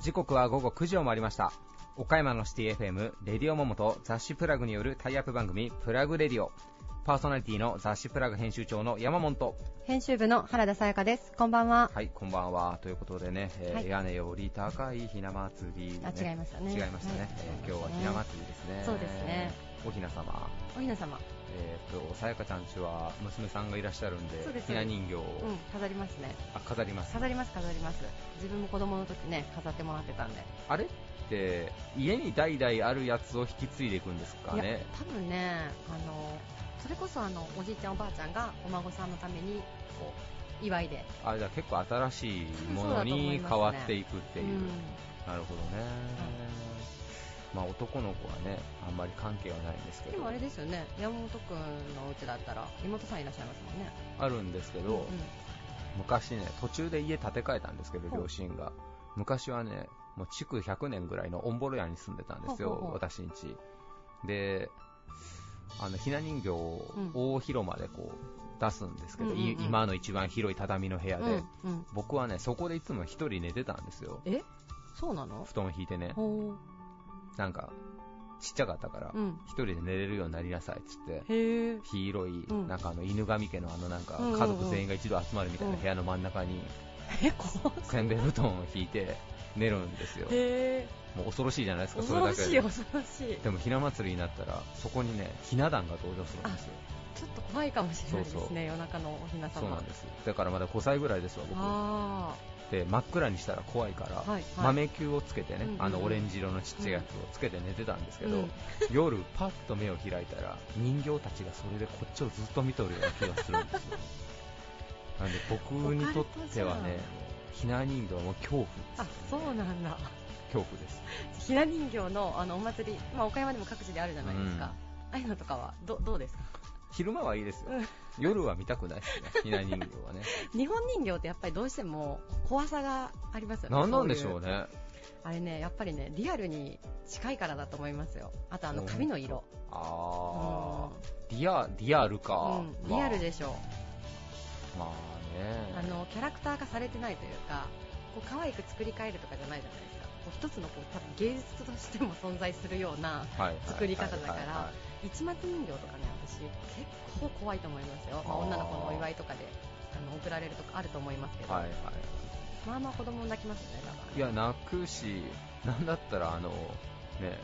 時刻は午後9時を回りました。岡山のシティ FM レディオモモと雑誌プラグによるタイアップ番組プラグレディオ。パーソナリティの雑誌プラグ編集長の山本。と編集部の原田さやかです。こんばんは。はいこんばんは。ということでね、えーはい。屋根より高いひな祭り、あ違いましたね。違いましたね、はい。えー今日はひな祭りですね。そうですね。おひな様。おひな様えー、とさやかちゃんちは娘さんがいらっしゃるんでそうです。ひな人形を、うん飾りますね。あ飾ります。飾ります飾ります。自分も子供の時ね飾ってもらってたんで。あれって家に代々あるやつを引き継いでいくんですかね？多分ねあのそれこそあのおじいちゃんおばあちゃんがお孫さんのためにこう。祝いで。あじゃあ結構新しいものに変わっていくっていう、うん。なるほどね、まあ男の子はねあんまり関係はないんですけど。でもあれですよね。山本君のお家だったら妹さんいらっしゃいますもんね。あるんですけど、うんうん。昔ね途中で家建て替えたんですけど両親が。昔はねもう築100年ぐらいのオンボロ屋に住んでたんですよ私ん家。であのひな人形をうん。大広間でこう出すんですけど、うんうんうん。い今の一番広い畳の部屋で、うんうん。僕はねそこでいつも一人寝てたんですよ。え？そうなの？布団引いてね。ほなんかちっちゃかったからううん。一人で寝れるようになりなさいっつって広い、うん。なんかあの犬神家のあのなんか家族全員が一度集まるみたいな部屋の真ん中にせんべい布団を引いて寝るんですよ。もう恐ろしいじゃないですかそ恐ろれだけで。しい恐ろしい。でもひな祭りになったらそこにねひな壇が登場するんですよ。ちょっと怖いかもしれないですねそうそう。夜中のおひな様。そうなんですだからまだ5歳ぐらいですわ僕。あで真っ暗にしたら怖いから、はいはい。豆球をつけてね、うんうんうん。あのオレンジ色のちっちゃいやつをつけて寝てたんですけど、うん。夜パッと目を開いたら人形たちがそれでこっちをずっと見とるような気がするんですよ。なんで僕にとってはねひな人形はもう恐怖です、あそうなんだ。恐怖です。ひな人形のあのお祭り、まあ、岡山でも各地であるじゃないですか、うん。ああいうのとかはどどうですか？昼間はいいですよ、うん。夜は見たくないですね。ひな人形はね。日本人形ってやっぱりどうしても怖さがありますよね。何なんでしょうね。あれねやっぱりねリアルに近いからだと思いますよ。あとあのうん髪の色。ああリアリアルか、うん、リアルでしょう、まあ、まあね。あのキャラクター化されてないというかこう可愛く作り変えるとかじゃないじゃないですか。こう一つのこう多分芸術としても存在するような作り方だから市松人形とかね私結構怖いと思いますよ、まあ、女の子のお祝いとかであの送られるとかあると思いますけど、はいはい。まあまあ子供泣きますよねだから。いや泣くしなんだったらあのね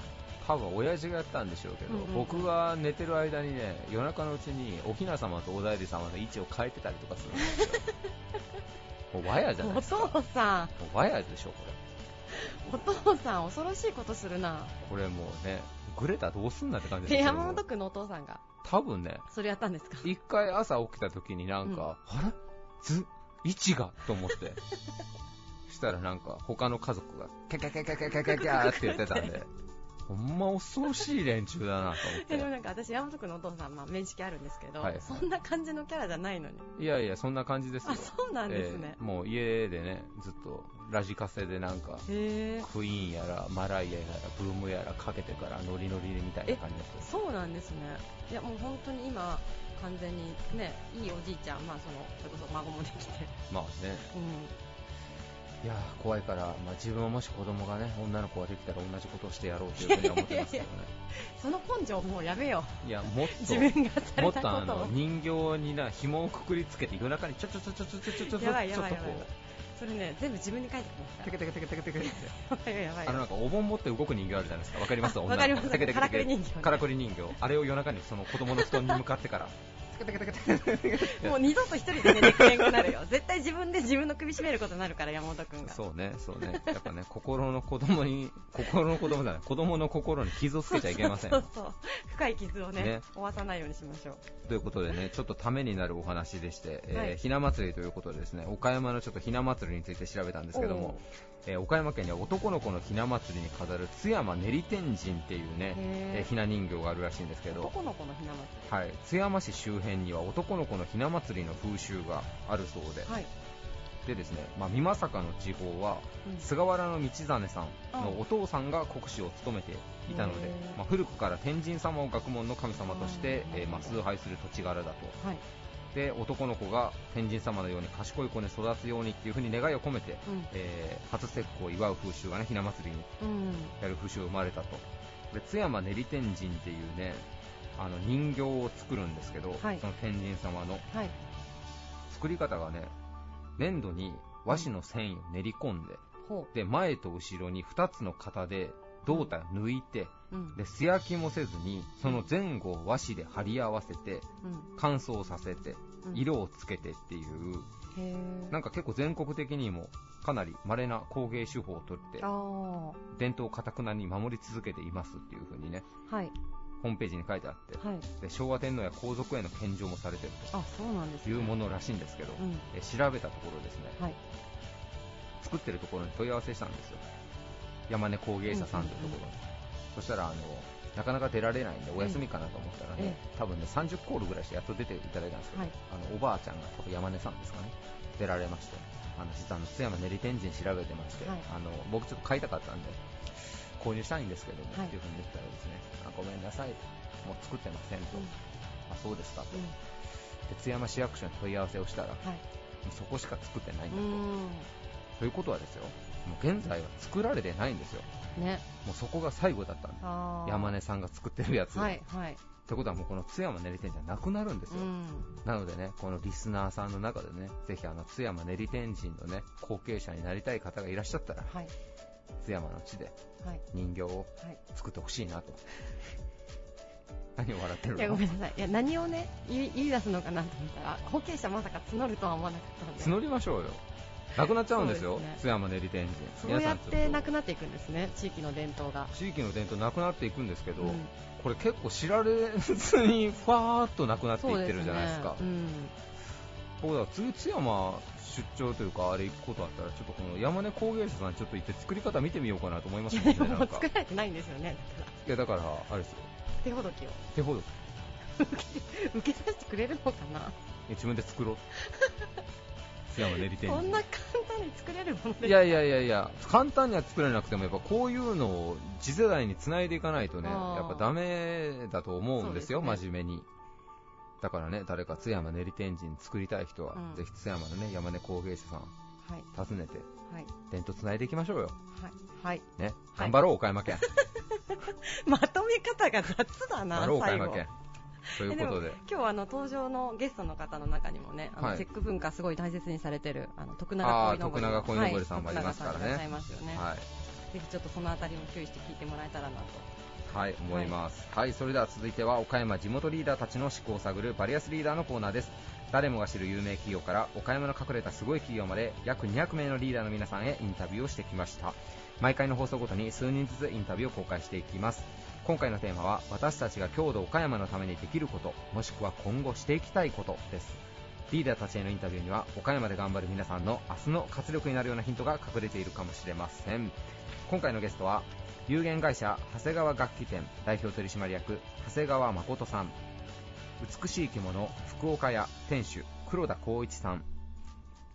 多分親父がやったんでしょうけど、うんうん。うん僕が寝てる間にね夜中のうちにお雛様とおだいり様の位置を変えてたりとかするんですよ。もうわやじゃないおですか。も父さん。うわやでしょこお父さん恐ろしいことするな。れこれもうねグレたどうすんなって感じで山本君のお父さんが。多分ね。それやったんですか？一回朝起きた時になんか、うん、あれ？ず、位置が？と思って。したらなんか、他の家族が、キャキャキャキャキャキャキャって言ってたんで。ほんま恐ろしい連中だなと思っえでもてなんか私山本君のお父さん、まあ、面識あるんですけど、はいはい。そんな感じのキャラじゃないのに。いやいやそんな感じですよ。あそうなんですね。え、えもう家でねずっとラジカセでなんかクイーンやらマライアやらブームやらかけてからノリノリでみたいな感じです。そうなんですね。いやもう本当に今完全にねいいおじいちゃんまあそのそれこそ孫もできて。まあね。うんいやー怖いから、まあ、自分はもし子供がね女の子ができたら同じことをしてやろうというふうには思ってますけどね。その根性もうやめよいやもっうと自分がされもったとあことをの人形にな紐をくくりつけて夜中にちょちょちょちょちょちょちょちょちょちょっとこうそれね全部自分に書いてきますかテケテケテケテケテケってらやばいやばいあのなんかお盆持って動く人形あるじゃないですかわかりますあわかります女の子テケテケテケからくり人形からくり人形あれを夜中にその子供の布団に向かってからもう二度と一人でね寝くれんくなるよ絶対自分で自分の首絞めることになるから山本君がそうねそうねやっぱね心の子供に心の子供じゃない子供の心に傷をつけちゃいけませんそうそうそう深い傷をねね負わさないようにしましょうということでね、ちょっとためになるお話でして、えーはいひな祭りということでですね、岡山のちょっとひな祭りについて調べたんですけども、えー岡山県には男の子のひな祭りに飾る津山練り天神っていうね、えへー。ひな人形があるらしいんですけど、男の子のひな祭はい、津山市周辺には男の子のひな祭りの風習があるそうで、りはい。でですね、まあ、美作の地方はうん。菅原道真さんのお父さんが国司を務めていたのでまあ、古くから天神様を学問の神様として、うんえーまあ、崇拝する土地柄だと。はい。で男の子が天神様のように賢い子に育つようにっていう風に願いを込めて、うん。えー初節句を祝う風習がねひな祭りにうん。やる風習が生まれたとで津山練天神っていうねあの人形を作るんですけど、はいその天神様のはい。作り方がね粘土に和紙の繊維を練り込んで、ほで前と後ろに2つの型で胴体を抜いて、う。うん。で素焼きもせずにその前後を和紙で貼り合わせてうん。乾燥させてうん色をつけてっていう、なんか結構全国的にもかなり稀な工芸手法をとって。伝統をかたくなに守り続けていますっていう風にねはい。ホームページに書いてあってはい。で昭和天皇や皇族への献上もされてるあ、そうなんですいうものらしいんですけど、うん。え調べたところですねはい。作ってるところに問い合わせしたんですよ山根工芸社さんというところに、そしたらあのなかなか出られないんでお休みかなと思ったらね、多分ね30コールぐらいしてやっと出ていただいたんですけど、はい。あのおばあちゃんが多分山根さんですかね出られましてあの実はあの津山練り天神調べてまして、はいあの僕ちょっと買いたかったんで購入したいんですけども、はいっていうふうに言ったらですねあごめんなさいもう作ってませんと、うん。あそうですかと、うん。で津山市役所に問い合わせをしたら、はい。そこしか作ってないんだと、うということはですよもう現在は作られてないんですよん。ね。もうそこが最後だったんで。山根さんが作ってるやつ、はい。はい。ってことはもうこの津山練り天神はなくなるんですよ、うん。なのでね、このリスナーさんの中でね、ぜひあの津山練り天神のね、後継者になりたい方がいらっしゃったら、はい。津山の地ではい。人形をはい。作ってほしいなと。何を笑ってるいや、ごのめんなさい。いや、何をね、言い出すのかなと思ったら、後継者まさか募るとは思わなかったので。募りましょうよ。なくなっちゃうんですよ、すね。津山練り天神。そうやってなくくなっていくんですね、地域の伝統が。地域の伝統なくなっていくんですけど、うん。これ結構知られずにファーっとなくなっていってるじゃないですか。そうね。僕だから次津山出張というかあれ行くことあったらちょっとこの山根工芸者さんにちょっと行って作り方見てみようかなと思いますねもう作られてないんですよね。いやだからあれですよ。手ほどきを。手ほどき。受けさせてくれるのかな？自分で作ろう 津山練り天こんな神簡単に作れるものでいやいやいやいや簡単には作れなくてもやっぱこういうのを次世代につないでいかないとねやっぱダメだと思うんですよそうです真面目にだからね誰か津山練り天神作りたい人は、うんぜひ津山のね山根工芸者さんはい。訪ねてはい。伝統つないでいきましょうよはい。はい。ね頑張ろう岡山県 まとめ方が雑だな、頑張ろう岡。山県 ということで今日あの登場のゲストの方の中にもね、あのはい節句文化すごい大切にされてるあの徳永あー鯉のぼりの徳永鯉のぼりさんもありますからねはいいらっしゃいますよね。はいぜひちょっとそのあたりも注意して聞いてもらえたらなと。はい、思います。はい、それでは続いては岡山地元リーダーたちの思考を探るバリアスリーダーのコーナーです。誰もが知る有名企業から岡山の隠れたすごい企業まで約200名のリーダーの皆さんへインタビューをしてきました。毎回の放送ごとに数人ずつインタビューを公開していきます。今回のテーマは私たちが郷土岡山のためにできること、もしくは今後していきたいことです。リーダーたちへのインタビューには岡山で頑張る皆さんの明日の活力になるようなヒントが隠れているかもしれません。今回のゲストは有限会社長谷川楽器店代表取締役長谷川誠さん美しい着物福岡屋店主黒田光一さん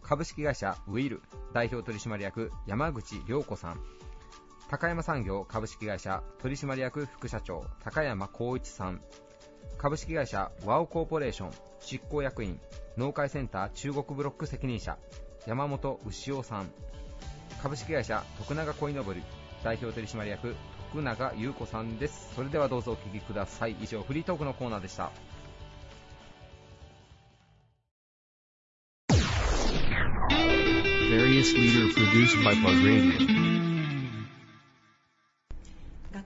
株式会社ウィル代表取締役山口良子さん高山産業株式会社取締役副社長高山光一さん。株式会社ワオコーポレーション執行役員農会センター中国ブロック責任者山本牛尾さん。株式会社徳永鯉のぼり代表取締役徳永優子さんです。それではどうぞお聞きください。以上フリートークのコーナーでした。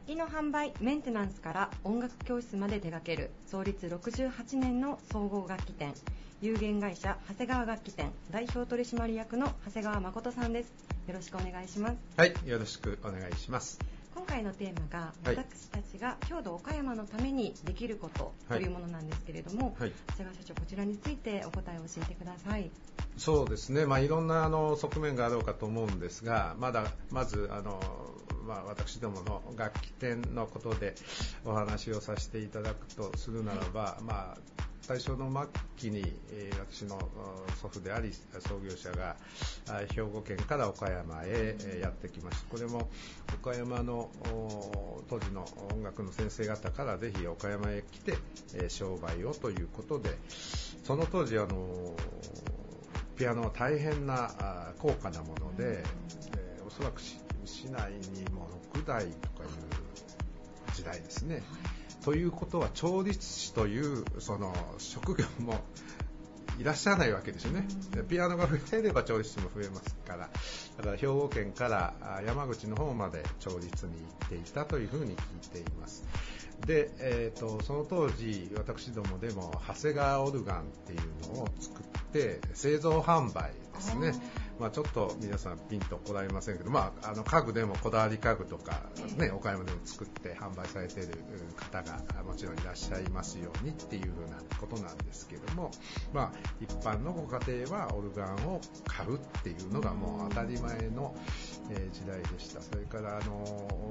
楽器の販売、メンテナンスから音楽教室まで手掛ける創立68年の総合楽器店有限会社長谷川楽器店代表取締役の長谷川誠さんです。よろしくお願いします。はい、よろしくお願いします。今回のテーマが、はい。私たちが郷土岡山のためにできることというものなんですけれども、はい、長谷川社長こちらについてお答えを教えてください。そうですね、まあ、いろんなあの側面があろうかと思うんですが、まだまずあの、まあ、私どもの楽器店のことでお話をさせていただくとするならば、まあ、大正の末期に、えー私のあ祖父であり創業者があ兵庫県から岡山へえーやってきました。これも岡山のお当時の音楽の先生方からぜひ岡山へ来て、えー商売をということでその当時あのピアノは大変なあ高価なもので、えーおそらくし市内にも6台とかいう時代ですね。ということは調律師というその職業もいらっしゃらないわけですよね。でピアノが増えれば調律師も増えますから、だから兵庫県からあ山口の方まで調律に行っていたというふうに聞いています。で、えー、とその当時私どもでも長谷川オルガンっていうのを作って製造販売ですね、まあ、ちょっと皆さんピンとこられませんけど、まあ、あの家具でもこだわり家具とか、ね、岡山でも作って販売されているうん方があもちろんいらっしゃいますようにっていうふうなことなんですけども、まあ、一般のご家庭はオルガンを買うっていうのがもう当たり前の、えー時代でした。それからあの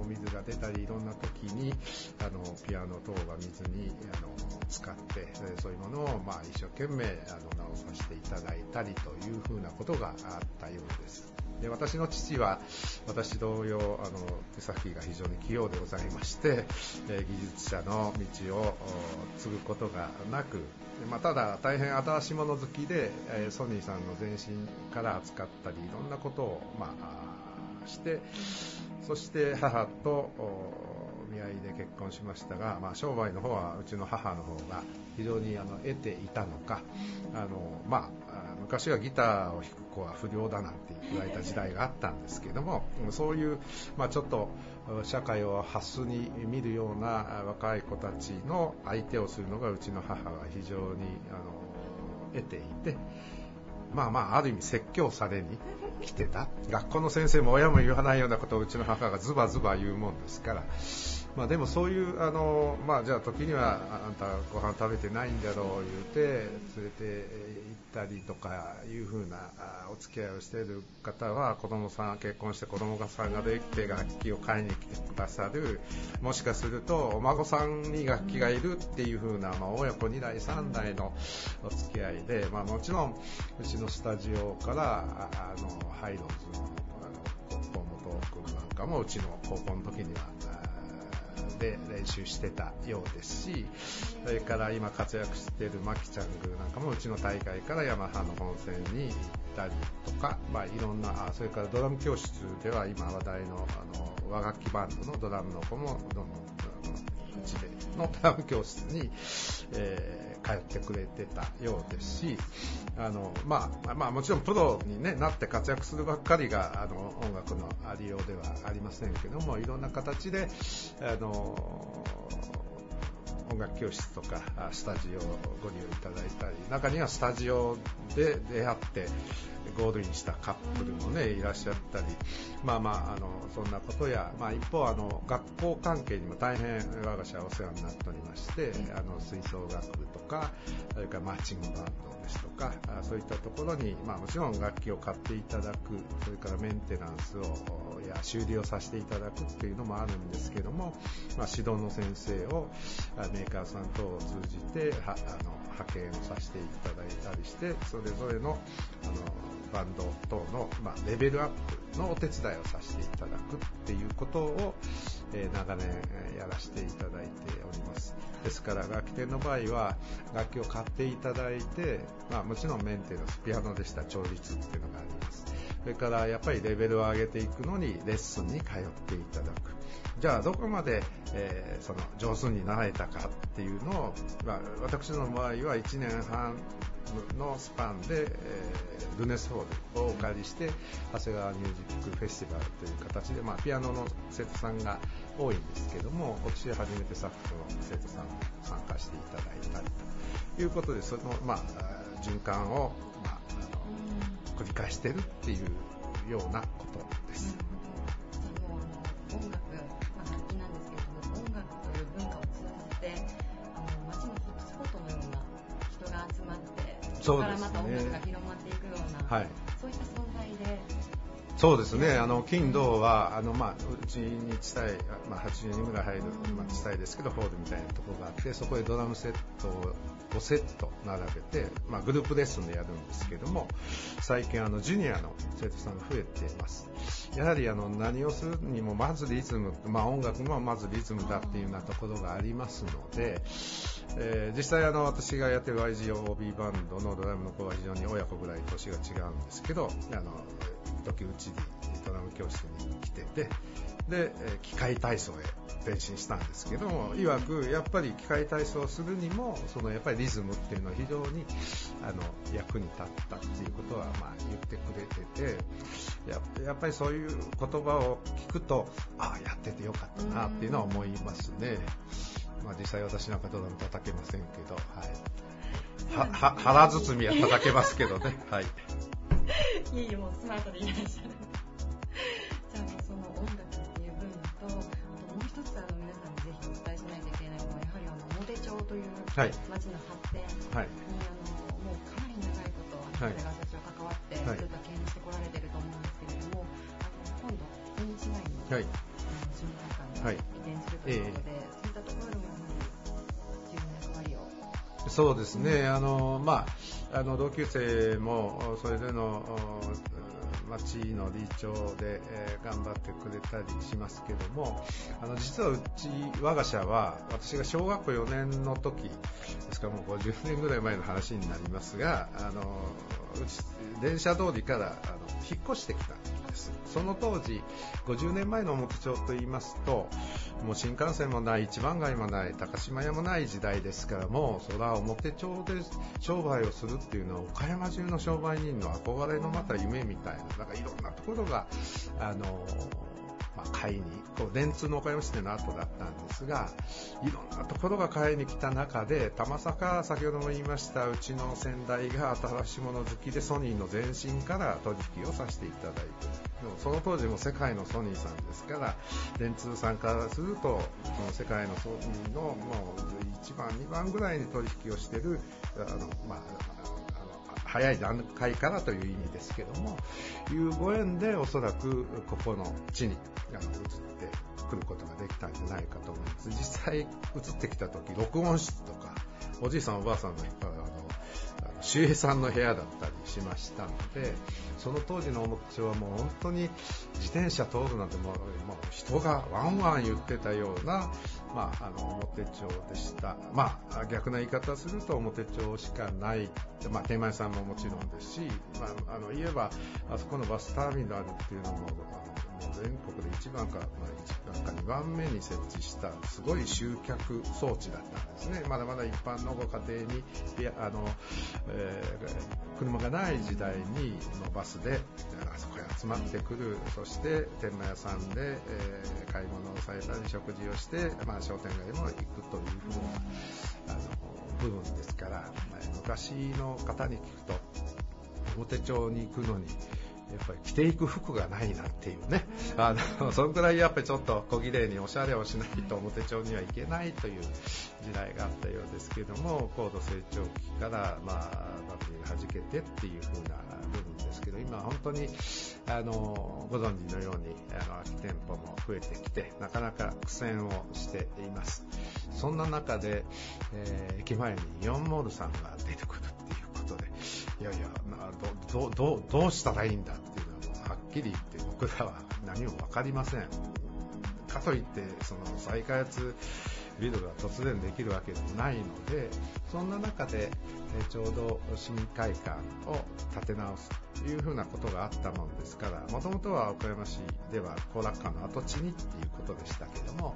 お水が出たりいろんな時にあのピアノ等が水にあの使ってえーそういうものを、まあ、一生懸命あの直させていただいたりというふうなこことがあったようです。で私の父は私同様あの手先が非常に器用でございまして、え技術者の道を継ぐことがなく、まあ、ただ大変新しいもの好きで、えソニーさんの前身から扱ったりいろんなことを、まあしてそして母と見合いで結婚しましたが、まあ、商売の方はうちの母の方が非常にあの得ていたのかあの、ま、あ昔はギターを弾く子は不良だなんて言われた時代があったんですけどもそういう、まあ、ちょっと社会をハスに見るような若い子たちの相手をするのがうちの母が非常にあの得ていて。まあまあ、ある意味説教されに来てた。学校の先生も親も言わないようなことをうちの母がズバズバ言うもんですから。まあでもそういう、あの、まあじゃあ時にはああんたご飯食べてないんだろう言うて、連れて行ったりとかいうふうなお付き合いをしている方は子供さん、結婚して子供さんができて楽器を買いに来てくださる。もしかするとお孫さんに楽器がいるっていうふうな、まあ親子2代3代のお付き合いで、まあもちろんうちのスタジオからあのハイローズのあの河本君なんかもうちの高校の時にはで練習してたようですしそれから今活躍しているマキちゃんグなんかもうちの大会からヤマハの本戦に行ったりとか、まあ、いろんなそれからドラム教室では今話題のあの和楽器バンドのドラムの子もどんどんあのうちでのドラム教室に、えー通ってくれてたようですし、あの、まあ、まあもちろんプロに、ね、なって活躍するばっかりが、あの、音楽のありようではありませんけども、いろんな形で、あの、音楽教室とかスタジオをご利用いただいたり中にはスタジオで出会ってゴールインしたカップルもねいらっしゃったりまあまああのそんなことや、まあ、一方あの学校関係にも大変我が社はお世話になっておりましてあの吹奏楽部とかそれからマーチングバンドですとかあそういったところに、まあ、もちろん楽器を買っていただくそれからメンテナンスをや修理をさせていただくっていうのもあるんですけども、まあ、指導の先生をあメーカーさん等を通じてはあの派遣をさせていただいたりしてそれぞれのあのバンド等の、まあ、レベルアップのお手伝いをさせていただくっていうことを、えー長年やらせていただいております。ですから楽器店の場合は楽器を買っていただいて、まあ、もちろんメンテナンスピアノでした調律っていうのがありますそれからやっぱりレベルを上げていくのにレッスンに通っていただくじゃあどこまで、えーその上手になられたかっていうのを、まあ、私の場合は1年半のスパンで、えールネスホールをお借りして長谷川ミュージックフェスティバルという形で、まあ、ピアノの生徒さんが多いんですけども今年初めてサックスの生徒さんも参加していただいたりということでその、まあ、循環を、まあ、あの繰り返してるっていうようなことです。うあからまた音楽が広まっていくようなはい。そういった存在で。そうですね、あの金、土はあの、まあ、うちに伝え、まあ、80人ぐらい入る、まあ、伝えですけど、ホールみたいなところがあって、そこでドラムセットを5セット並べて、まあ、グループレッスンでやるんですけども、最近、あのジュニアの生徒さんが増えています。やはりあの何をするにもまずリズム、まあ、音楽もまずリズムだっていうようなところがありますので、えー、実際あの私がやってる YGOB バンドのドラムの子は非常に親子ぐらい年が違うんですけどあの時うちに教室に来ててで機械体操へ転身したんですけども曰くやっぱり機械体操するにもそのやっぱりリズムっていうのは非常にあの役に立ったっていうことはまあ言ってくれててやっぱりそういう言葉を聞くとああやっててよかったなっていうのは思いますね。まあ、実際私なんかドラム叩けませんけど、はい、はは腹包みは叩けますけどね。はい いいえ、もうスマートでいらっしゃる。じゃあ、その音楽っていう分と、あともう一つ、あの、皆さんにぜひお伝えしないといけないのは、やはりあの、表町という町の発展。に、はい、あの、もうかなり長いこと、長谷川社長関わって、ずっと牽引してこられてると思うんですけれども、あの、今度、千日内に、はい、あの、新大館に移転するということで、はいそういったところでも、重要な役割を。そうですね、あの、まあ、あの同級生もそれぞれの町の理事長で、えー、頑張ってくれたりしますけどもあの実はうち我が社は私が小学校4年の時ですからもう50年ぐらい前の話になりますがあのうち電車通りからあの引っ越してきた。その当時50年前の表町といいますともう新幹線もない一番街もない高島屋もない時代ですからもうそれは表町で商売をするっていうのは岡山中の商売人の憧れのまた夢みたいななんかいろんなところがあのまあ、買いに、こう電通の岡山市での後だったんですが、いろんなところが買いに来た中で、たまさか先ほども言いました、うちの先代が新しいもの好きでソニーの前身から取引をさせていただいて、でもその当時も世界のソニーさんですから、電通さんからすると、その世界のソニーのもう1番、2番ぐらいに取引をしてる、あの、まあ、早い段階からという意味ですけども、いうご縁でおそらくここの地に移ってくることができたんじゃないかと思います。実際移ってきた時、録音室とか、おじいさんおばあさんのあの周平さんの部屋だったりしましたので、その当時の表町はもう本当に自転車通るなんてもう人がワンワン言ってたような、まあ、あの表町でした。まあ、逆な言い方すると表町しかない、まあ、天満屋さんももちろんですし、まあ、あの言えばあそこのバスターミナルっていうのもあの全国で1番か、まあ、1番か2番目に設置したすごい集客装置だったんですね。まだまだ一般のご家庭に、いやあの、えー、車がない時代にのバスであそこへ集まってくる、そして天満屋さんで、えー、買い物をされたり食事をして、まあ、商店街も行くというふうあの部分ですから、昔の方に聞くと表町に行くのにやっぱり着ていく服がないなっていうね、あの、そのくらいやっぱりちょっと小綺麗におしゃれをしないと表町にはいけないという時代があったようですけども、高度成長期から、まあ、バブルが弾けてっていう風な部分ですけど、今本当に、あの、ご存知のように、あの、空き店舗も増えてきて、なかなか苦戦をしています。そんな中で、えー、駅前にイオンモールさんが出てくるっていうことで、いやいや、ど、ど、どうしたらいいんだっていうのは、はっきり言って僕らは何も分かりません。かといって、その再開発ビルが突然できるわけでもないので、そんな中で、ちょうど市民会館を建て直すというふうなことがあったものですから、もともとは岡山市では後楽館の跡地にっていうことでしたけども、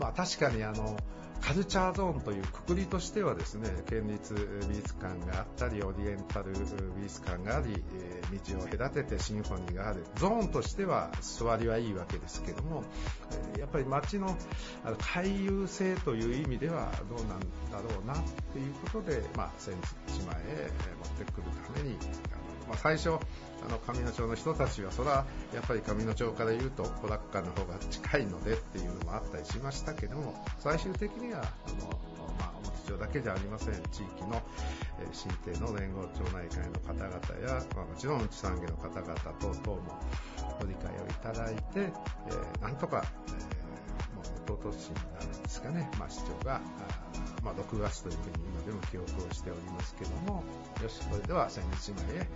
まあ確かにあの、カルチャーゾーンというくくりとしてはですね、県立美術館があったり、オリエンタル美術館があり、道を隔ててシンフォニーがある。ゾーンとしては座りはいいわけですけども、やっぱり街の回遊性という意味ではどうなんだろうなっていうことで、まあ、千日前へ持ってくるために、まあ、最初あの上野町の人たちはそれはやっぱり上野町から言うと小高の方が近いのでっていうのもあったりしましたけども最終的にはあの、まあ、表町だけじゃありません。地域の、えー、新帝の連合町内会の方々や、まあ、もちろん内産業の方々等々もご理解をいただいて、えー、なんとか、えー、もう弟市ですかね、まあ、市長がまあ、6月というふうに今でも記憶をしておりますけども、よし、それでは千日前へ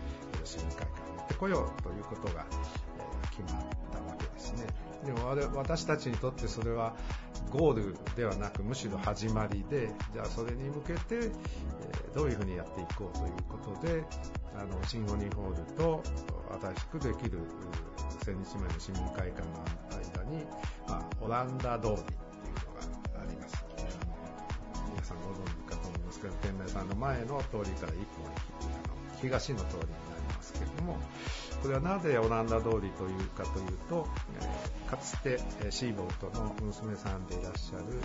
市民会館に行ってこようということが、えー、決まったわけですね。でも私たちにとってそれはゴールではなくむしろ始まりで、じゃあそれに向けて、どういうふうにやっていこうということで、あの、シンフォニーホールと新しくできる千日前の市民会館の間に、まあ、オランダ通りです皆さんご存知かと思いますけど、天明さんの前の通りから一本東の通りになりますけれども、これはなぜオランダ通りというかというと、え、かつてシーボルトの娘さんでいらっしゃる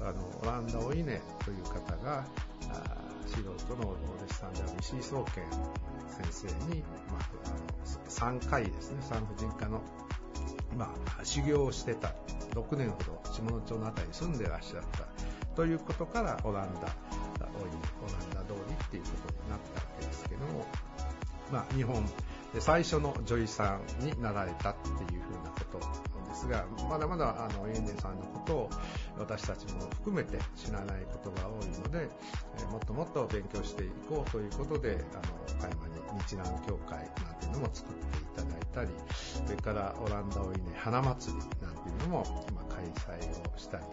あのオランダオイネという方がシーボルトのお弟子さんである石井宗賢先生に、まあ、の3回ですね産婦人科の、まあ、修行をしてた6年ほど下野町の辺りに住んでらっしゃったということからオランダオランダ通りっていうことになったわけですけども、まあ、日本で最初の女医さんになられたっていうふうなことなんですが、まだまだあのエンデンさんのことを私たちも含めて知らないことが多いので、えもっともっと勉強していこうということで、あの、岡山に日南協会なんていうのも作っていただいたり、それからオランダお稲花祭りなんていうのも今開催をしたり、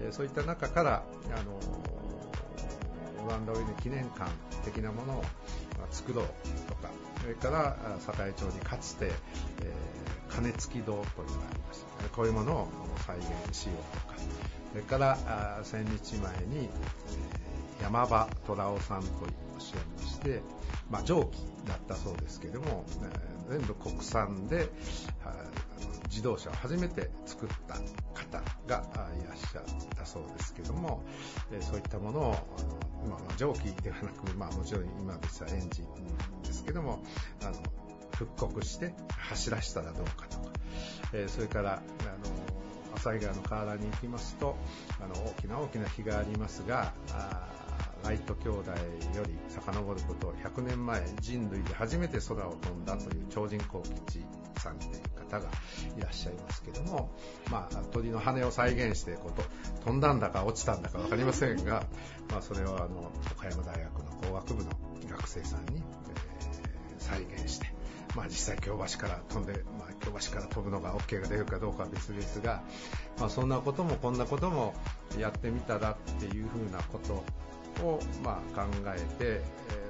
えそういった中から、あの、オランダオイネ記念館的なものを作ろうとか、それから栄町にかつて、えー、金付き堂というのがありました。こういうものを再現しようとか、それから千日前に、えー、山場虎尾さんとおっしゃいまして、まあ、蒸気だったそうですけども、えー、全部国産で自動車を初めて作った方がいらっしゃったそうですけども、えそういったものをま、蒸気ではなく、まあ、もちろん今でしたエンジンですけどもあの復刻して走らせたらどうかとか、え、それからあの浅井川の河原に行きますとあの大きな大きな木がありますがライト兄弟より遡ることを100年前人類で初めて空を飛んだという超人工基地さんという方がいらっしゃいますけども、まあ、鳥の羽を再現してこと飛んだんだか落ちたんだか分かりませんが、まあ、それをあの岡山大学の工学部の学生さんに、えー、再現して、まあ、実際京橋から飛んで、まあ、京橋から飛ぶのが OK が出るかどうかは別ですが、まあ、そんなこともこんなこともやってみたらっていうふうなことを、まあ、考えて、え、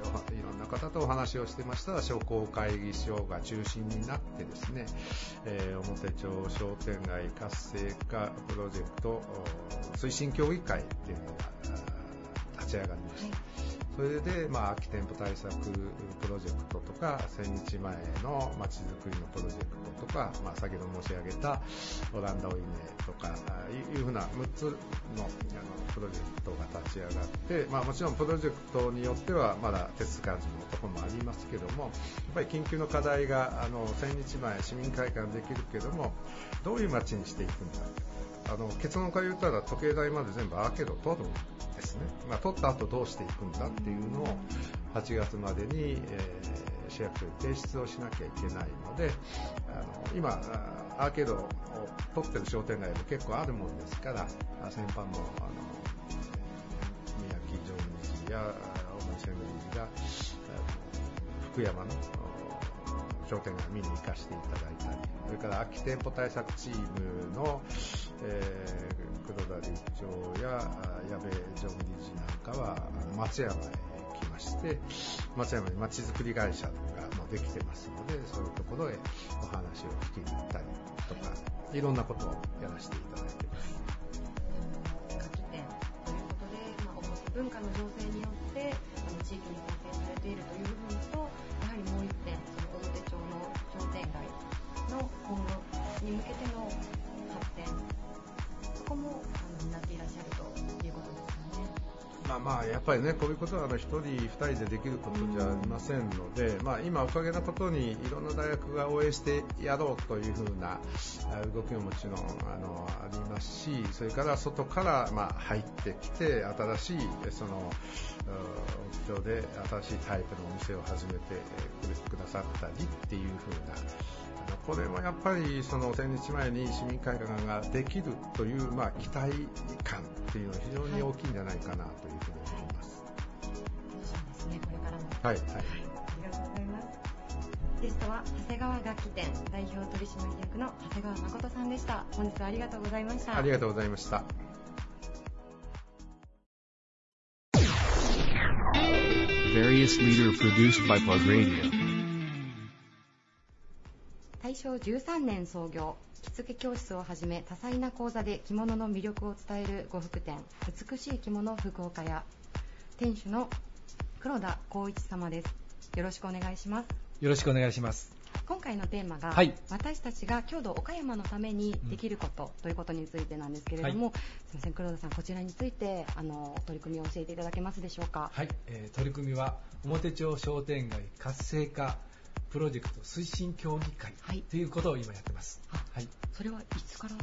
いろんな方とお話をしてましたら商工会議所が中心になってですね、えー、表町商店街活性化プロジェクト推進協議会というのが立ち上がりました。はいそれで、まあ、空き店舗対策プロジェクトとか、千日前のまちづくりのプロジェクトとか、まあ、先ほど申し上げたオランダオイネとか、いうふうな6つのあのプロジェクトが立ち上がって、まあ、もちろんプロジェクトによってはまだ手つかずのところもありますけども、やっぱり緊急の課題が、あの、千日前市民会館できるけども、どういう街にしていくんだあの結論から言ったら時計台まで全部アーケード取るんですね、まあ、取った後どうしていくんだっていうのを8月までに、えー、市役所に提出をしなきゃいけないのであの今アーケードを取ってる商店街も結構あるもんですから先般のあの宮城城日や大森千宮が福山の商店街見に行かせていただいたり、それから空き店舗対策チームの、えー、黒田理事長や矢部常務理事なんかは松山へ来まして、松山にまちづくり会社ができてますので、そういうところへお話を聞きに行ったりとか、いろんなことをやらせていただいてます。文化の情勢によって地域に貢献されているという部分と商店街の今後に向けての発展そこもあの担っていらっしゃると。まあまあやっぱりねこういうことはあの1人2人でできることじゃありませんので、まあ、今おかげなことにいろんな大学が応援してやろうというふうな動きももちろんあのありますしそれから外からまあ入ってきて新しいその屋上で新しいタイプのお店を始めてくださったりっていうふうなこれもやっぱりその1000日前に市民会館ができるという、まあ、期待感っていうのは非常に大きいんじゃないかなというふうに思います。楽しみですね、これからも。はい、はいありがとうございます。ゲストは長谷川楽器店代表取締役の長谷川誠さんでした。本日はありがとうございました。ありがとうございました。Various leader produced by Plug Radio. 大正13年創業。着付け教室をはじめ多彩な講座で着物の魅力を伝える呉服店。美しい着物福岡屋。店主の黒田光一様です。よろしくお願いします。よろしくお願いします。今回のテーマが、はい。私たちが郷土岡山のためにできることということについてなんですけれども、すみません黒田さんこちらについてあの取り組みを教えていただけますでしょうか？はい、えー取り組みは表町商店街活性化プロジェクト推進協議会はいということを今やってます。あはい。それはいつから？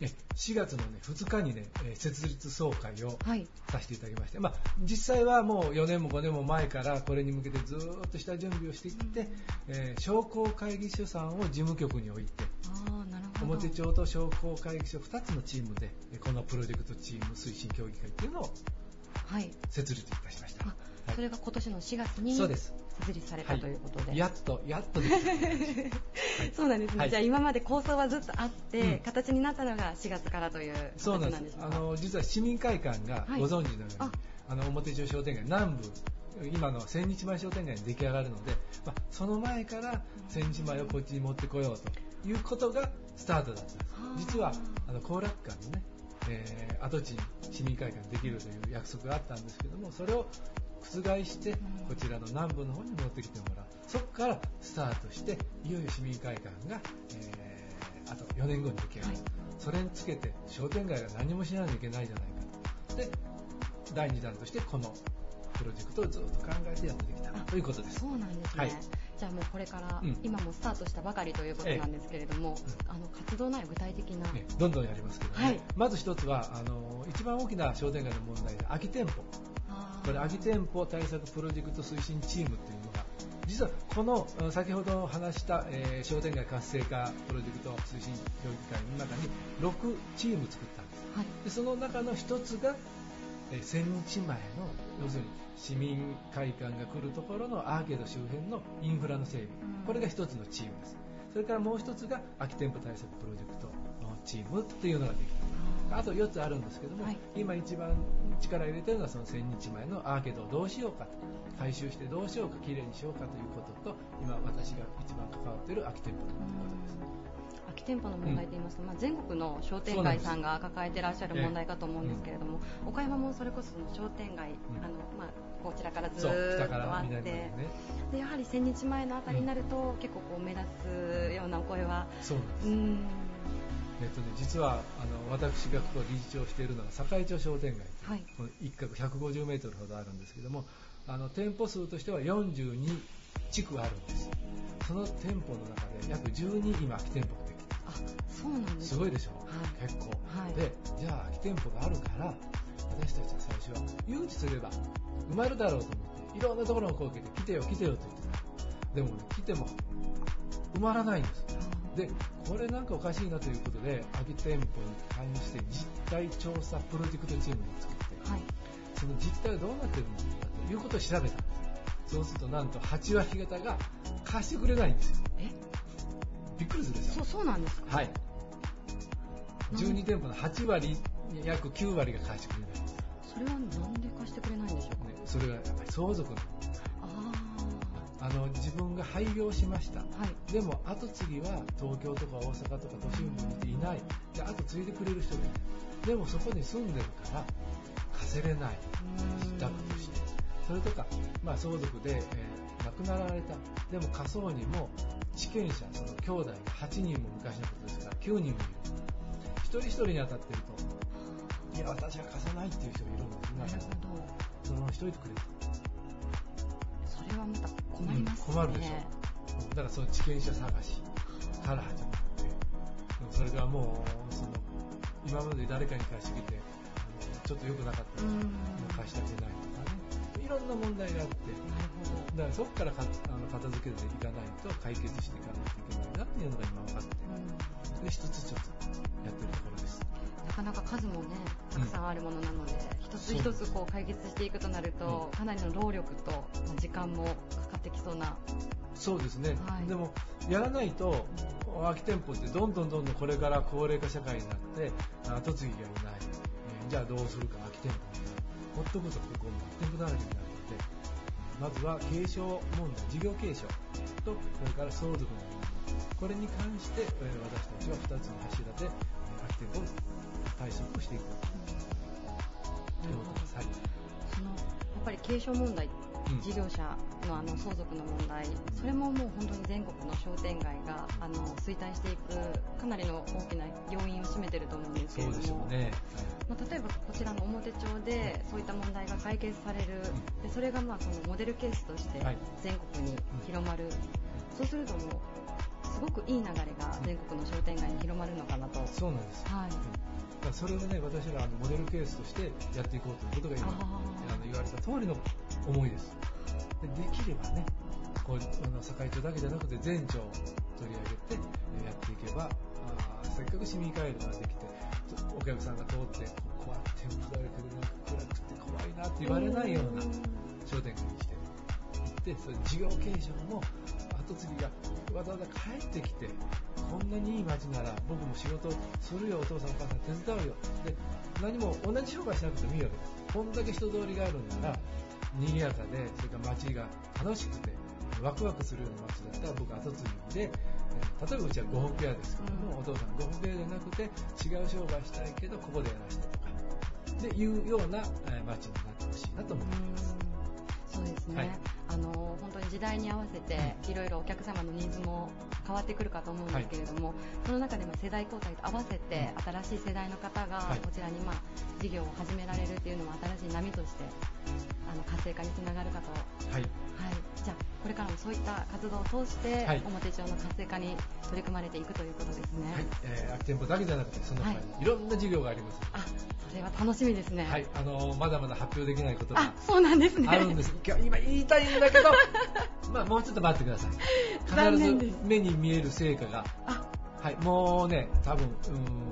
え4月の、ね、2日に、ね、えー設立総会をはいさせていただきまして、まあ、実際はもう4年も5年も前からこれに向けてずーっとした準備をしてきて、えー商工会議所さんを事務局に置いてああなるほど表町と商工会議所2つのチームでえーこのプロジェクトチーム推進協議会っていうのをはい設立いたしました。あそれが今年の4月に設立されたということで、やっと、やっとできた。そうなんですね、はい。じゃあ今まで構想はずっとあって、うん。形になったのが4月からというそうなんです。あの実は市民会館がはい。ご存知のように、あ。あの表町商店街南部今の千日前商店街に出来上がるので、まあ、その前から千日前をこっちに持ってこようということがスタートだったんです。はあ実はあの後楽館のね、えー跡地に市民会館できるという約束があったんですけどもそれを覆してうんこちらの南部の方に持ってきてもらう。そこからスタートしていよいよ市民会館が、えーあと4年後に出来上がる、はい。それにつけて商店街が何もしないといけないじゃないかと。で第2弾としてこのプロジェクトをずっと考えてやってきた。あということです。そうなんですね、はい。じゃあもうこれから、うん。今もスタートしたばかりということなんですけれども、あの活動内容具体的な、ね、どんどんやりますけどね、はい。まず一つはあの一番大きな商店街の問題で空き店舗これ空き店舗対策プロジェクト推進チームというのが実はこのうん先ほど話した、えー商店街活性化プロジェクト推進協議会の中に6チーム作ったんです。はい。でその中の一つが、えー千日前の要するに市民会館が来るところのアーケード周辺のインフラの整備。うん。これが一つのチームです。それからもう一つが空き店舗対策プロジェクトのチームっていうのができたあと4つあるんですけども、はい。今一番力を入れてるのはその1000日前のアーケードをどうしようかと回収してどうしようかきれいにしようかということと今私が一番関わっている空き店舗ということです。空き店舗の問題といいますと、まあ、全国の商店街さんが抱えてらっしゃる問題かと思うんですけれども、岡山もそれこそその商店街、うん。あのまあ、こちらからずっとあってね。でやはり千日前のあたりになると、結構こう目立つようなお声はそうなんです。うーんえっとね、実はあの私がここ理事長をしているのは堺町商店街はい。この一角150メートルほどあるんですけどもあの店舗数としては42地区あるんです。その店舗の中で約12今空き店舗ができてあそうなんですすごいでしょ、はい。結構、はいでじゃあ空き店舗があるから私たちは最初は誘致すれば埋まるだろうと思っていろんなところを声をかけて来てよ来てよと言ってた。でもね来ても埋まらないんですでこれなんかおかしいなということで空き店舗に関して実態調査プロジェクトチームを作ってはい。その実態はどうなってるのかということを調べたそうするとなんと8割方が貸してくれないんですよ。え？びっくりするでしょ？そうそうなんですか？はい。12店舗の8割約9割が貸してくれないんです、それはなんで貸してくれないんでしょうか、ね、それがやっぱり相続のああの自分が廃業しました。あはい。でも後継ぎは東京とか大阪とか都心部にいていない。で後継いでくれる人がいないでもそこに住んでるから貸せれない。うーん額として。それとか、まあ、相続で、えー亡くなられた。でも家葬にも地権者その兄弟が8人も昔のことですから9人もいる。一人一人に当たってるといや私は貸さないっていう人がいるんですなる中にほど。そのまましといてくれと。それはまた困りますね、うん。困るでしょだからその地権者探しから始まってそれがもうその今まで誰かに貸してきてちょっと良くなかったら貸してあげないとかね。いろんな問題があってだからそこからかあの片付けていかないと解決していかないといけないなっていうのが今分かってで一つ一つやってるところですなかなか数もねたくさんあるものなので、一つ一つこう解決していくとなると、かなりの労力とまあ時間もかかってきそうな。そうですね、はい。でもやらないと空き店舗ってどんどんどんどんこれから高齢化社会になって後継ぎがいない、えーじゃあどうするか空き店舗。ほっとくとここ店舗だらけになるのでまずは継承問題事業継承とそれから相続の問題。これに関して、えー私たちは2つの柱でえー空き店舗を対策をしていくということです、はい。そのやっぱり継承問題、うん事業者のあの相続の問題、それももう本当に全国の商店街があの衰退していくかなりの大きな要因を占めていると思うんですけれども、まあ、例えばこちらの表町でそういった問題が解決される、でそれがまあそのモデルケースとしてはい。全国に広まる、そうするともうすごくいい流れが全国の商店街に広まるのかなと。そうなんですはいだからそれをね、私らあのモデルケースとしてやっていこうということが今、あの言われた通りの思いです。でできればね、こうあの堺町だけじゃなくて全町を取り上げてえーやっていけば、あーせっかく市民回路ができて、お客さんが通って、ここは天ぷらだけでなんか暗くて怖いなって言われないような商店街にしていって、それ事業継承も後継ぎがわざわざ帰ってきて、こんなにいい街なら僕も仕事するよ、お父さんお母さん手伝うよ。で、何も同じ商売しなくてもいいわけです。こんだけ人通りがあるんなら、賑やかで、それから街が楽しくて、ワクワクするような街だったら僕後継ぎで、えー例えばうちは呉服屋ですけども、お父さん呉服屋じゃなくて違う商売したいけどここでやらせてとか、でいうような、えー街になってほしいなと思っています。そうですね、はいあの本当に時代に合わせていろいろお客様のニーズも変わってくるかと思うんですけれども、その中でも世代交代と合わせて新しい世代の方がはいこちらにまあ事業を始められるっていうのも新しい波としてあの活性化につながるかと、はい、はい。じゃあこれからもそういった活動を通して、はい表町の活性化に取り組まれていくということですね。はい。えー空き店舗だけじゃなくて、その他にはいろんな事業があります。あそれは楽しみですね。はい。あのーまだまだ発表できないことがあそうなんですね。あるんです。今日今言いたいんだけど、まあもうちょっと待ってください。必ず目に見える成果が、あはい、もうね、多分、うん、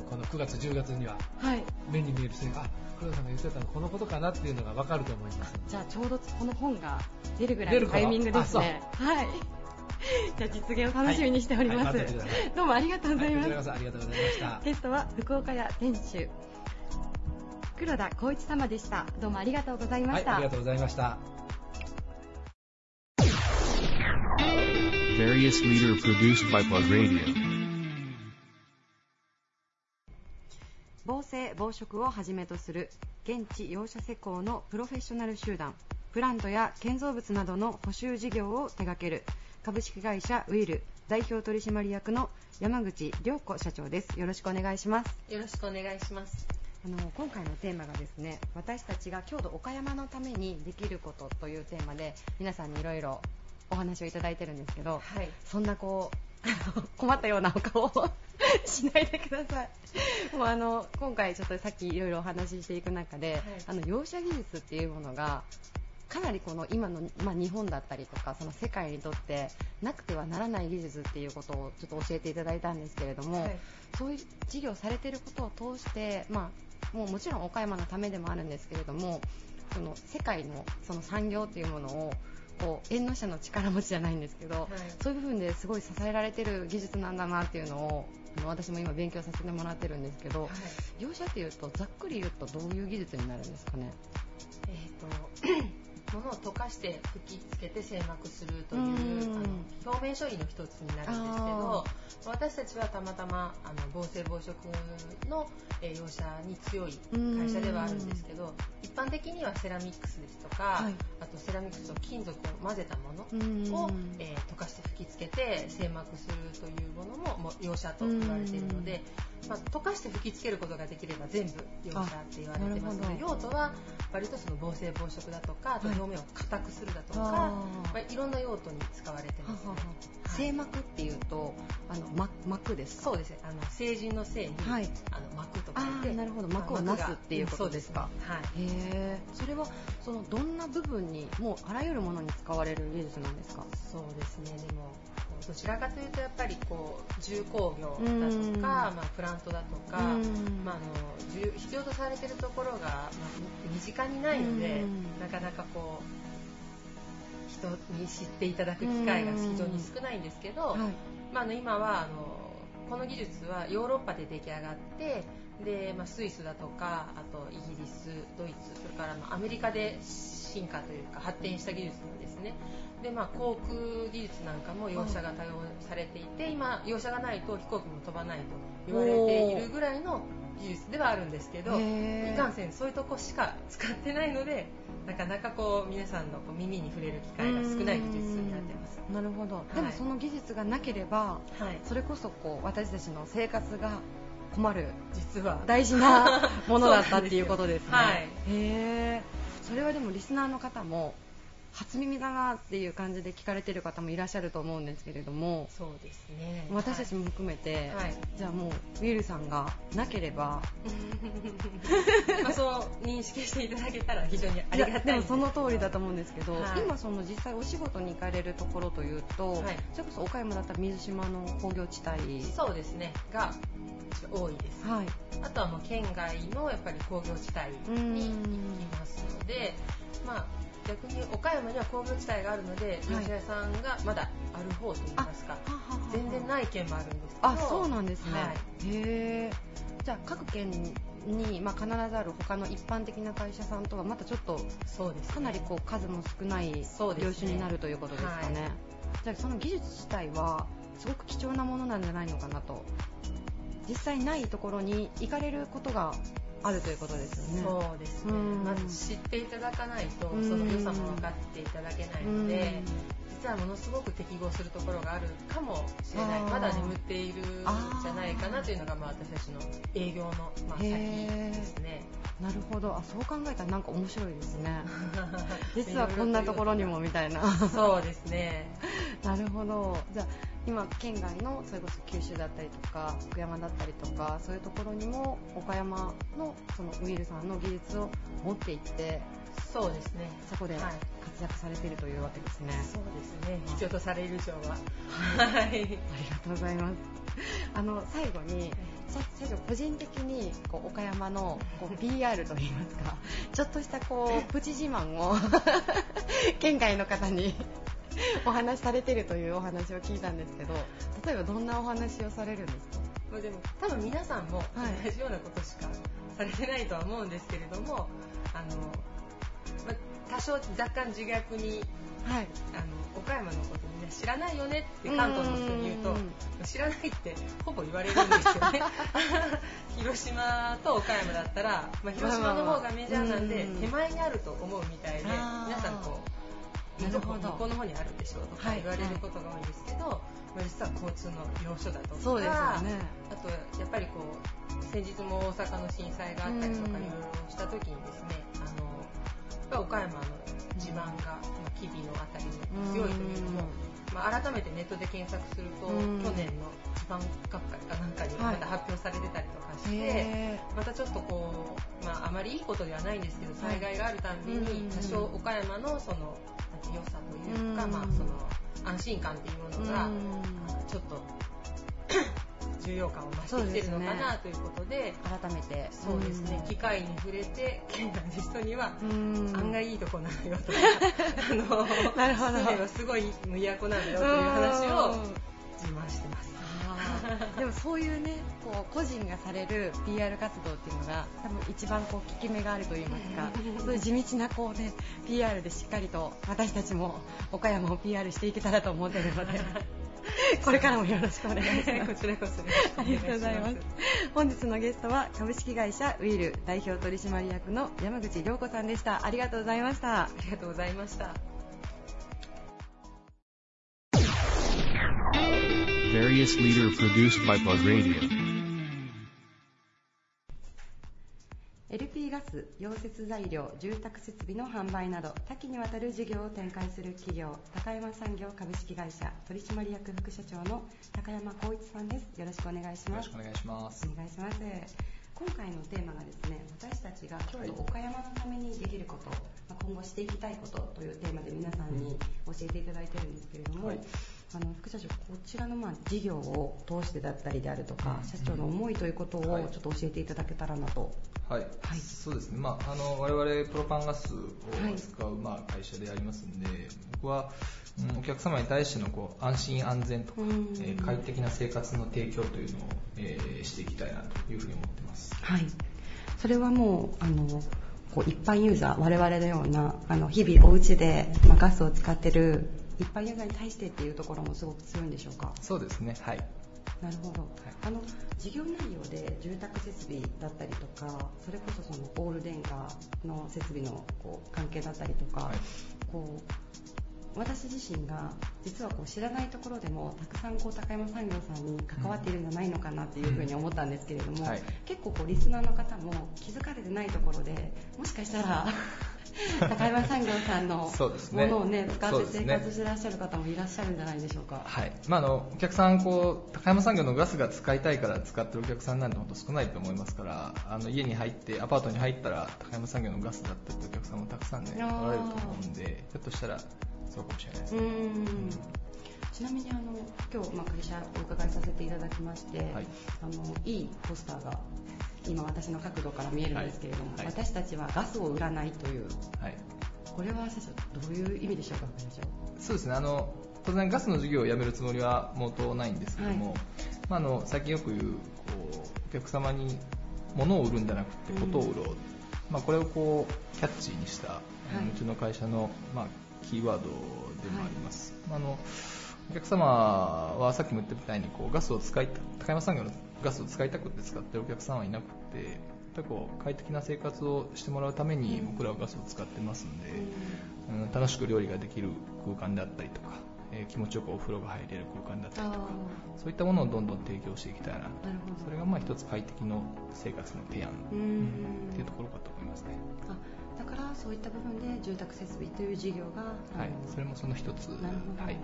この9月、10月にははい。目に見える成果、あ、黒田さんが言ってたのこのことかなっていうのがわかると思います。じゃあちょうどこの本が出るぐらいのタイミングですね。はい。じゃあ実現を楽しみにしております。はいはいどうもありがとうございます。はいありがとうございました。ゲストは福岡屋店主黒田光一様でした。どうもありがとうございまはい、した。ありがとうございました。Various leader produced by Plug Radio. 防災防食をはじめとする現地養車施工のプロフェッショナル集団プラントや建造物などの補修事業を手掛ける株式会社ウィル代表取締役の山口良子社長ですよろしくお願いしますよろしくお願いします。あの今回のテーマがですね私たちが郷土岡山のためにできることというテーマで皆さんにいろいろお話をいただいてるんですけど、はい。そんなこう困ったようなお顔をしないでください。もうあの今回ちょっとさっきいろいろお話ししていく中で、あの養車技術っていうものがかなりこの今の、まあ、日本だったりとかその世界にとってなくてはならない技術っていうことをちょっと教えていただいたんですけれども、はいそういう事業されていることを通して、まあ、もうもちろん岡山のためでもあるんですけれどもその世界のその産業っていうものをこう縁の下の力持ちじゃないんですけど、はいそういう部分ですごい支えられてる技術なんだなっていうのをあの私も今勉強させてもらってるんですけど、養車っていうとざっくり言うとどういう技術になるんですかね？えっ、と、ものを溶かして吹きつけて製膜するといううん。あの表面処理の一つになるんですけど私たちはたまたまあの防水防食の、えー、容赦に強い会社ではあるんですけど一般的にはセラミックスですとか、はいあとセラミックスと金属を混ぜたものうん。を、えー溶かして吹きつけて製膜するというものも容赦と言われているので、まあ、溶かして吹きつけることができれば全部容赦って言われてますので用途は割とその防水防食だとかあとはい表面を硬くするだとか、まあ、いろんな用途に使われてますね。ははは製膜っていうとあの、ま、膜です。かそうです。ねあの成人のせいに、はい。あの膜とあ書いなるほど。まあ膜をなすっていうことですか？はい。へえそれはそのどんな部分にもうあらゆるものに使われる技術なんですか？そうですね。でもどちらかというとやっぱりこう重工業だとか、うんまあ、プラントだとか、うんまあ、あの重必要とされているところが、まあ、身近にないので、うんなかなかこう人に知っていただく機会が非常に少ないんですけど、はいまあ、あの今はあのこの技術はヨーロッパで出来上がってで、まあ、スイスだとかあとイギリスドイツそれからまあアメリカで進化というか発展した技術なんですね。で、まあ、航空技術なんかも容赦が多用されていて今容赦がないと飛行機も飛ばないと言われているぐらいの技術ではあるんですけどいかんせんそういうとこしか使ってないのでなかなかこう皆さんのこう耳に触れる機会が少ない技術になってます。なるほど、い。でもその技術がなければはい、それこそこう私たちの生活が困る実は大事な ものだったっていうことですね。すよへえ。それはでもリスナーの方も初耳だなっていう感じで聞かれてる方もいらっしゃると思うんですけれども、そうですね。私たちも含めて、はい。じゃあもうウィルさんがなければ、まあ、そう認識していただけたら非常にありがたいやでもその通りだと思うんですけど、はい。今その実際お仕事に行かれるところというと、はい。それこそ岡山だったら水島の工業地帯、そうですね。が多いです。はい、あとはもう県外のやっぱり工業地帯に行きますのでまあ逆に岡山には工業地帯があるのではい。業者屋さんがまだある方といいますか、全然いない県もあるんですけどあそうなんですね、はい。へえ。じゃあ各県に、まあ、必ずある他の一般的な会社さんとはまたちょっとそうですね。かなりこう数も少ない業種になるということですかね。はい。じゃあその技術自体はすごく貴重なものなんじゃないのかなと。実際ないところに行かれることがあるということですよね。そうですね。うん。まず知っていただかないとそうん。の良さも分かっていただけないので実はものすごく適合するところがあるかもしれないまだ眠っているんじゃないかなというのがまあ私たちの営業のまあ先ですねなるほど。あそう考えたらなんか面白いですね。実はこんなところにもみたいな。そうですね。なるほど。じゃあ今県外のそれこそ九州だったりとか福山だったりとかそういうところにも岡山のそのウィルさんの技術を持っていってそうですね。そこではい。活躍されているというわけですね、そうですね。必要とされる以上ははい。ありがとうございます。あの最後にさ最初個人的にこう岡山のこう PR といいますかちょっとしたこう プチ自慢を 県外の方にお話しされてるというお話を聞いたんですけど例えばどんなお話をされるんですか？まあでも多分皆さんもはい同じようなことしかされてないとは思うんですけれども、あのまあ多少若干自虐にはい。あの岡山のことみんな知らないよねって関東の人に言うとうん知らないってほぼ言われるんですよね。広島と岡山だったら、まあ、広島の方がメジャーなんでうん手前にあると思うみたいで皆さんこうなるほど。向こうの方にあるでしょうとかはい。言われることが多いんですけど、まあ、実は交通の要所だとかそうですよね。あとやっぱりこう先日も大阪の震災があったりとかいろいろした時にですねあのやっぱり岡山の地盤が、まあ、吉備のあたりに強いというのも、まあ、改めてネットで検索するとうん。去年の地盤学会かなんかにはいまた発表されてたりとかして、へまたちょっとこう、まあ、あまりいいことではないんですけど災害があるたんびうんに多少岡山のその良さというか、うん。まあ、その安心感っていうものが、うん。ちょっと重要感を増してきてるのかなということで。改めて。そうですね、機会に触れて県外の人には、うん案外いいとこなのよとか、あの なるほど。すごい都なんだよという話を自慢してます。あでもそういうねこう個人がされる PR 活動っていうのが多分一番こう効き目があるといいますかそういう地道なこうね PR でしっかりと私たちも岡山を PR していけたらと思っているので これからもよろしくお願いします。こちらこそありがとうございます。本日のゲストは株式会社ウィル代表取締役の山口涼子さんでした。ありがとうございました。ありがとうございました。Various leader produced by Plug Radio. ガス、溶接材料、住宅設備の販売など多岐にわたる事業を展開する企業高山産業株式会社取締役副社長の高山光一さんです。よろしくお願いします。よろしくお願いします。お願いします。今回のテーマがですね私たちが京都岡山のためにできること、まあ今後していきたいことというテーマで皆さんに教えていただいてるんですけれども、はいあの副社長こちらのまあ事業を通してだったりであるとか、社長の思いということをはい。ちょっと教えていただけたらなと、はい、はい。そうですね、まあ、あの我々プロパンガスを扱う、まあ、会社でありますんで、僕は、うんお客様に対してのこう安心安全とか、うん。えー快適な生活の提供というのを、えーしていきたいなというふうに思ってます。はい、それはもうあのこう一般ユーザー我々のようなあの日々お家で、まあ、ガスを使ってる一般ユーザーに対してっていうところもすごく強いんでしょうか？そうですね、はい。なるほど、あの事業内容で住宅設備だったりとかそれこそそのオール電化の設備のこう関係だったりとか、はい。こう私自身が実はこう知らないところでもたくさんこう高山産業さんに関わっているんじゃないのかなっていうふうに思ったんですけれども、はい。結構こうリスナーの方も気づかれてないところでもしかしたら高山産業さんのものをね使って生活してらっしゃる方もいらっしゃるんじゃないでしょうか。はい。まあ、あのお客さんこう高山産業のガスが使いたいから使ってるお客さんなんて本当少ないと思いますからあの家に入ってアパートに入ったら高山産業のガスだったってお客さんもたくさんねおられると思うんでひょっとしたらそうかもしれないですちなみにあの今日、まあ、会社お伺いさせていただきまして、はい。あのいいポスターが今私の角度から見えるんですけれども、はい。はい私たちはガスを売らないというはい。これは社長どういう意味でしょうかそうですね。あの当然ガスの事業をやめるつもりは毛頭ないんですけども、はい。まあ、あの最近よく言うこうお客様に物を売るんじゃなくてことを売ろう、まあ、これをこうキャッチーにした、うちの会社の、まあ、キーワードでもあります、あのお客様はさっきも言ったみたいにこうガスを使い高山産業のガスを使いたくて使ってるお客さんはいなくてこう快適な生活をしてもらうために僕らはガスを使ってますんで、うん。楽しく料理ができる空間であったりとか、えー気持ちよくお風呂が入れる空間だったりとかあそういったものをどんどん提供していきたいなそれがまあ一つ快適の生活の提案ううん。っていうところかと思いますね、あだからそういった部分で住宅設備という事業が、はいそれもその一つ。なるほど、はい、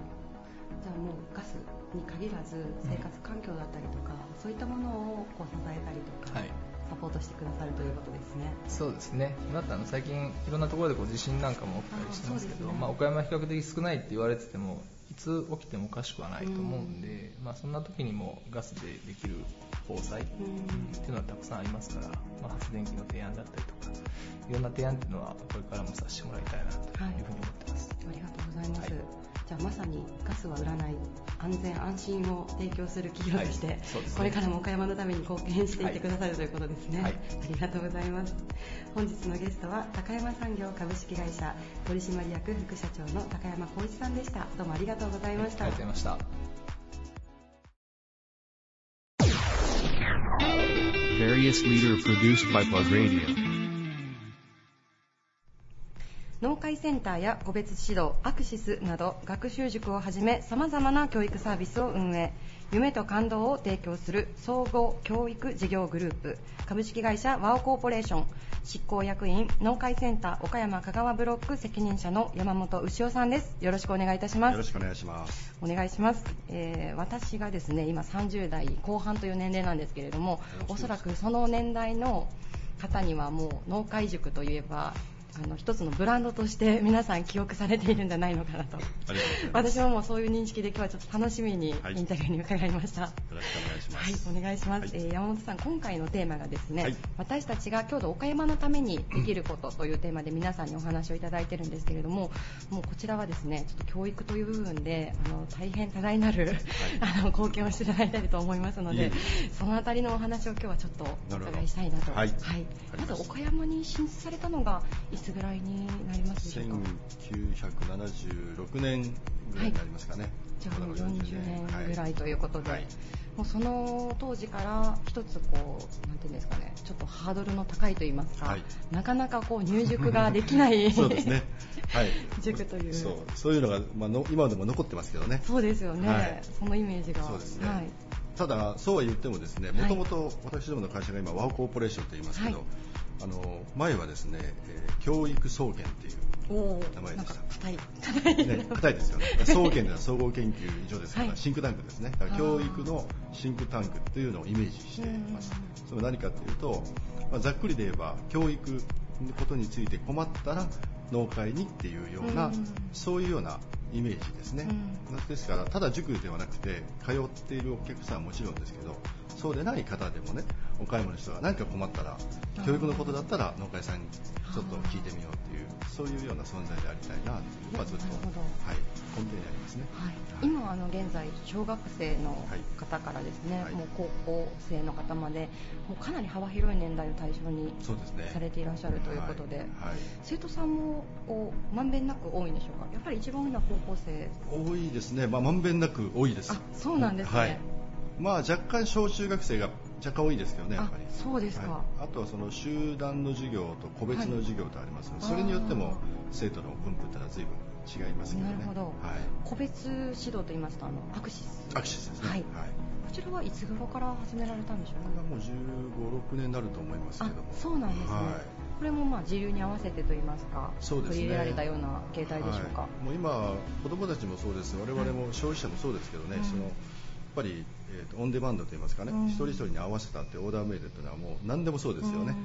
じゃあもうガスに限らず生活環境だったりとか、そういったものをこう支えたりとか、はい。サポートしてくださるということですね。そうですね。だってあの最近いろんなところでこう地震なんかも起きたりしてますけどねまあ、岡山は比較的少ないって言われててもいつ起きてもおかしくはないと思うんで、まあ、そんな時にもガスでできる防災、うんっていうのはたくさんありますから、まあ、発電機の提案だったりとかいろんな提案っていうのはこれからもさせてもらいたいなというふうに思ってます、ありがとうございます。はいじゃあまさにガスは売らない安全安心を提供する企業として、はいね。これからも岡山のために貢献していってくださる、ということですね、はい。ありがとうございます。本日のゲストは高山産業株式会社取締役副社長の高山光一さんでした。どうもありがとうございました、ありがとうございました Various leader produced by Plug Radio. 農会センターや個別指導アクシスなど学習塾をはじめさまざまな教育サービスを運営。夢と感動を提供する総合教育事業グループ。株式会社ワオコーポレーション。執行役員農会センター岡山香川ブロック責任者の山本牛尾さんです。よろしくお願いいたします。よろしくお願いします。お願いします、えー私がですね今30代後半という年齢なんですけれどもおそらくその年代の方にはもう農会塾といえばあの一つのブランドとして 皆さん記憶されているんじゃないのかなと。私ももうそういう認識で今日はちょっと楽しみにインはいタビューに伺いました。よろしくお願いしまはいす。、お願いします、はい。えー山本さん、今回のテーマがですね、はい。私たちが郷土岡山のためにできることというテーマで皆さんにお話をいただいてるんですけれども、もうこちらはですね、ちょっと教育という部分で、あの大変多大なる、あの貢献をしていただいたりと思いますのでそのあたりのお話を今日はちょっとお伺いしたいなと。はい。まず岡山に進出されたのがいつぐらいになりますでしょうか？1976年ぐらいになりますかね。じゃあもう40年ぐらはいということで、はい。もうその当時から一つこうなんていうんですかね。ちょっとハードルの高いと言いますか、はい。なかなかこう入塾ができない そうですね。はい。塾という。そう、そういうのが、まあ、の今でも残ってますけどね。そうですよね、はい。そのイメージが。そうですね。はい、ただ、そうは言ってもですね、もともと私どもの会社が今、ワオコーポレーションと言いますけど、はいあの前はですね、えー教育総研っていうおお名前でした硬い硬い、ね、硬いですよね。総研では総合研究所ですから、はいシンクタンクですね。だから教育のシンクタンクっていうのをイメージしています。それは何かというと、まあ、ざっくりで言えば、教育のことについて困ったら農会にっていうような、うんそういうようなイメージですね。ですから、ただ塾ではなくて、通っているお客さんはもちろんですけど、そうでない方でもね、岡山の人が何か困ったら、教育のことだったら農家さんにちょっと聞いてみようっていう、そういうような存在でありたいなっていうのはずっと、はい、根底にありますね。はい、今あの現在小学生の方からですね、はいもう高校生の方までもうかなり幅広い年代を対象にそうですね。されていらっしゃるということで、はい。生徒さんもまんべんなく多いんでしょうか？やっぱり一番多いのは高校生多いですね。まあ、まんべんなく多いです。あそうなんですね、はい。まあ、若干小中学生が若干多いですけどね、やっぱり。あそうですか、はい。あとはその集団の授業と個別の授業とありますので、はいそれによっても生徒の分布ってのは随分違いますけどね。なるほど。はい。個別指導といいますとあのアクシス。アクシスですね。はい。はい。こちらはいつ頃から始められたんでしょこれがもう15、6年になると思いますけうども。そうなんですね、はい。これもまあ自由に合わせてといいますかそうですね。取り入れられたような形態でしょうか、はい。もう今、子供たちもそうです、我々も消費者もそうですけどね、うん。そのやっぱり、えーとオンデマンドといいますかね、うん。一人一人に合わせたってオーダーメイドというのはもう何でもそうですよね。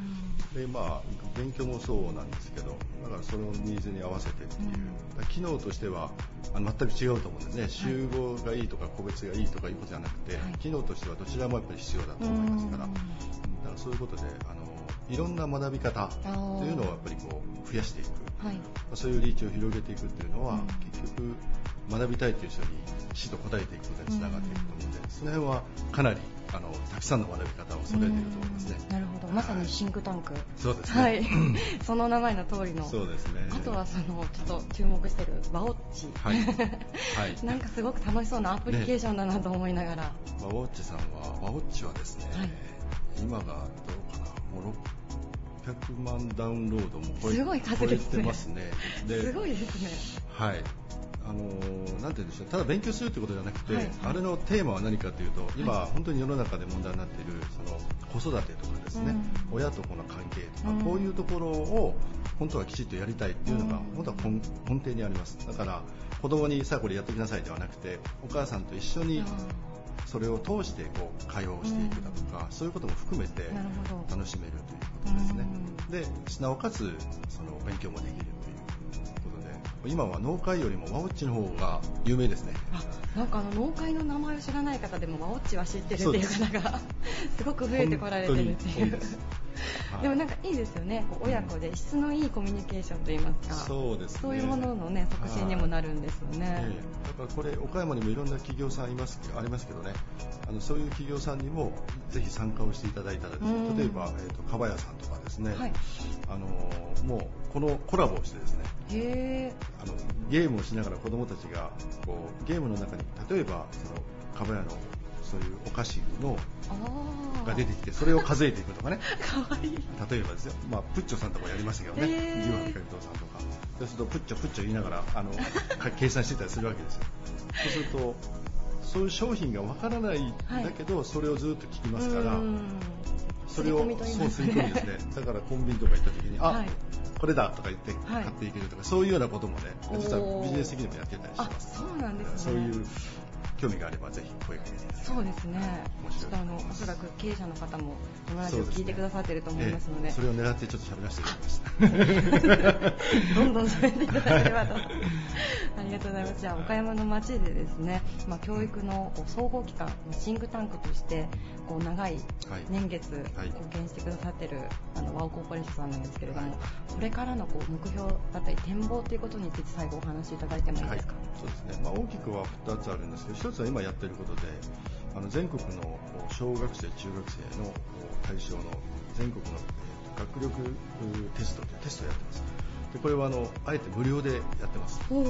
でまあ、勉強もそうなんですけど、だからそのニーズに合わせてっていう、機能としてはあの全く違うと思うんですね、集合がいいとか個別がいいとかいうことじゃなくて、はい。機能としてはどちらもやっぱり必要だと思いますから、うんだからそういうことであの、いろんな学び方というのをやっぱりこう増やしていく。はい。そういうリーチを広げていくっていうのは、うん。結局学びたいという人にきちっと答えていくことにつながっていくと思うので、その辺はかなりあのたくさんの学び方を揃えていると思いますね。なるほどまさにシンクタンク、そうですね。はい その名前の通りのそうですね。あとはそのちょっと注目してるワオッチ、はい。はい。なんかすごく楽しそうなアプリケーションだなと思いながら、ワウォッチさんは、ワウォッチはですね、はい今がどうかな、もう600万ダウンロードも超えすごい数ですね超えてますね。ですごいですねはい。あのーなんて言うんでしょう、ただ勉強するってことじゃなくて、はい。あれのテーマは何かというと、今、本当に世の中で問題になっているその子育てとかですね、うん。親と子の関係とか、うん。こういうところを本当はきちっとやりたいっていうのが、うん。本当は根根底にあります。だから子供にさあこれやってきなさいではなくて、お母さんと一緒にそれを通してこう会話をしていくだとか、そういうことも含めて楽しめるということですね。で、なおかつその勉強もできるという今は農会よりもワオッチの方が有名ですね。あなんかあの農会の名前を知らない方でもワオッチは知ってるっていう方がす。ごく増えてこられてるっていうでもなんかいいですよね。こう親子で質のいいコミュニケーションといいますか。そうですね。そういうもののね促進にもなるんですよね、ええ。だからこれ岡山にもいろんな企業さんいますありますけどね。あのそういう企業さんにもぜひ参加をしていただいたらですね。うん。例えば、えー、とかばやさんとかですね、はい。あのもうこのコラボをしてですね。へえ。あのゲームをしながら子供たちがこうゲームの中に例えばそのかばやのそういうお菓子のが出てきてそれを数えていくとかね。かわいい。例えばですよ、まあ、プッチョさんとかやりましたけどね、へー牛博海藤さんとか、そうするとプッチョプッチョ言いながらあのか 計算してたりするわけですよ。そうすると、そういう商品がわからないんだけど、それをずっと聞きますからう、ん。それをそう吸い込みですね。だからコンビニとか行った時に、あ、はい。これだとか言ってはい。買っていけるとか、そういうようなこともね、実はビジネス的にもやってたりしあます。そうなんですね。そういう興味があればぜひ声かけていただきそうですね。ちょっとあのおそらく経営者の方もこのラジオ聞いてくださってると思いますので。ええそれを狙ってちょっと喋らせていただきました。どんどん喋っていただければと。ありがとうございます。じゃあ、岡山の町でですね、まあ、教育の総合機関、シンクタンクとして、こう長いはい。年月はい。貢献してくださってる、あの、ワオコーポレーションさんなんですけれども、はい。これからのこう目標だったり展望ということについて最後お話しいただいてもいいですか？そうですね、まあ、大きくは2つあるんですけど、1つは今やっていることで、あの全国の小学生、中学生の対象の全国のえー学力テストというテストをやってます。でこれはあのあえて無料でやってます。おお、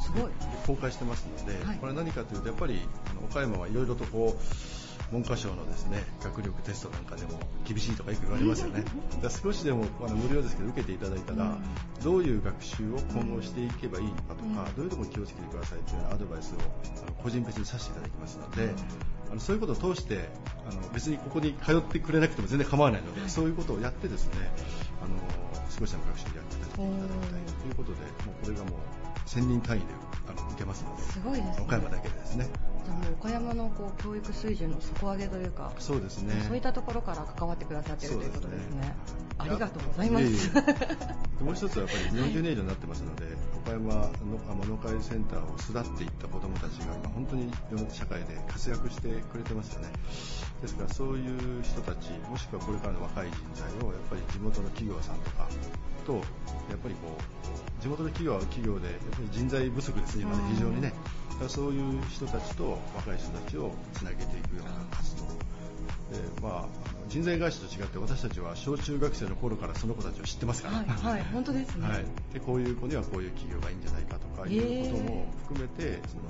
すごい。で公開してますので、はいこれは何かというとやっぱりあの岡山はいろいろとこう文科省のですね学力テストなんかでも厳しいとかよく言われますよね。だから少しでもあの無料ですけど受けていただいたら、どういう学習を今後していけばいいのかとか、どういうところに気をつけてくださいというようなアドバイスをあの個人別にさせていただきますので、あのそういうことを通してあの別にここに通ってくれなくても全然構わないので、そういうことをやってですねあの少しでも学習に役立てていただきたいということでもうこれがもう1000人単位であの受けますので。すごいですね。岡山だけでですね。じゃあもう岡山のこう教育水準の底上げというか、そうですね。そういったところから関わってくださっているということですね。ありがとうございまいえいす。え もう一つはやっぱり40年以上になってますので、岡山の農会センターを育っていった子どもたちが今本当に世の社会で活躍してくれてますよね。ですからそういう人たち、もしくはこれからの若い人材をやっぱり地元の企業さんとかと、やっぱりこう、地元の企業は企業でやっぱり人材不足ですね、今ね非常にね。だからそういう人たちと若い人たちをつなげていくような活動。でまあ、人材会社と違って私たちは小中学生の頃からその子たちを知ってますから、はい、はい、本当ですね。はい、でこういう子にはこういう企業がいいんじゃないかとかいうことも含めて、その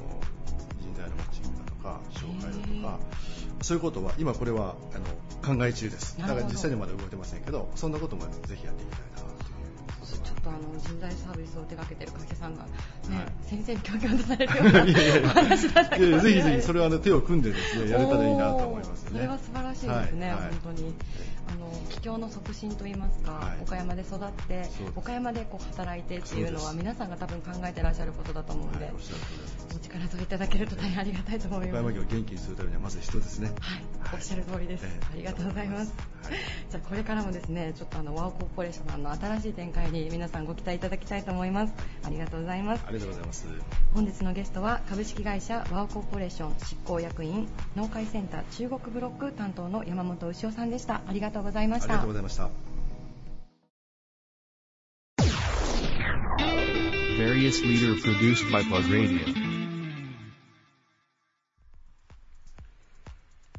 人材のマッチングだとか紹介だとかそういうことは今これはあの考え中です。だから実際にはまだ動いてませんけどそんなこともぜひやっていきたいなちょっとあの人材サービスを手掛けてる会社さんが、ねはい。先生に教育をされるような 話だったぜひぜひそれはあの手を組んでですねやれたらいいなと思いますよね。それは素晴らしいですね、はいはい。本当に。あの企業の促進といいますか、はい。岡山で育って岡山でこう働いてっていうのは皆さんが多分考えてらっしゃることだと思うので、はいおお力添えいただけると大変ありがたいと思い岡ます。山県を元気にするためにはまず人ですね。はい、おっしゃる通りです、ええありがとうございます、はい。じゃあこれからもですねちょっとあのワオコーポレーションの新しい展開に皆さんご期待いただきたいと思います。ありがとうございます。ありがとうございます。本日のゲストは株式会社ワオコーポレーション執行役員農会センター中国ブロック担当の山本牛尾さんでした。ありがとうございまありがしたとうございました。Various leader produced by Plug Radio.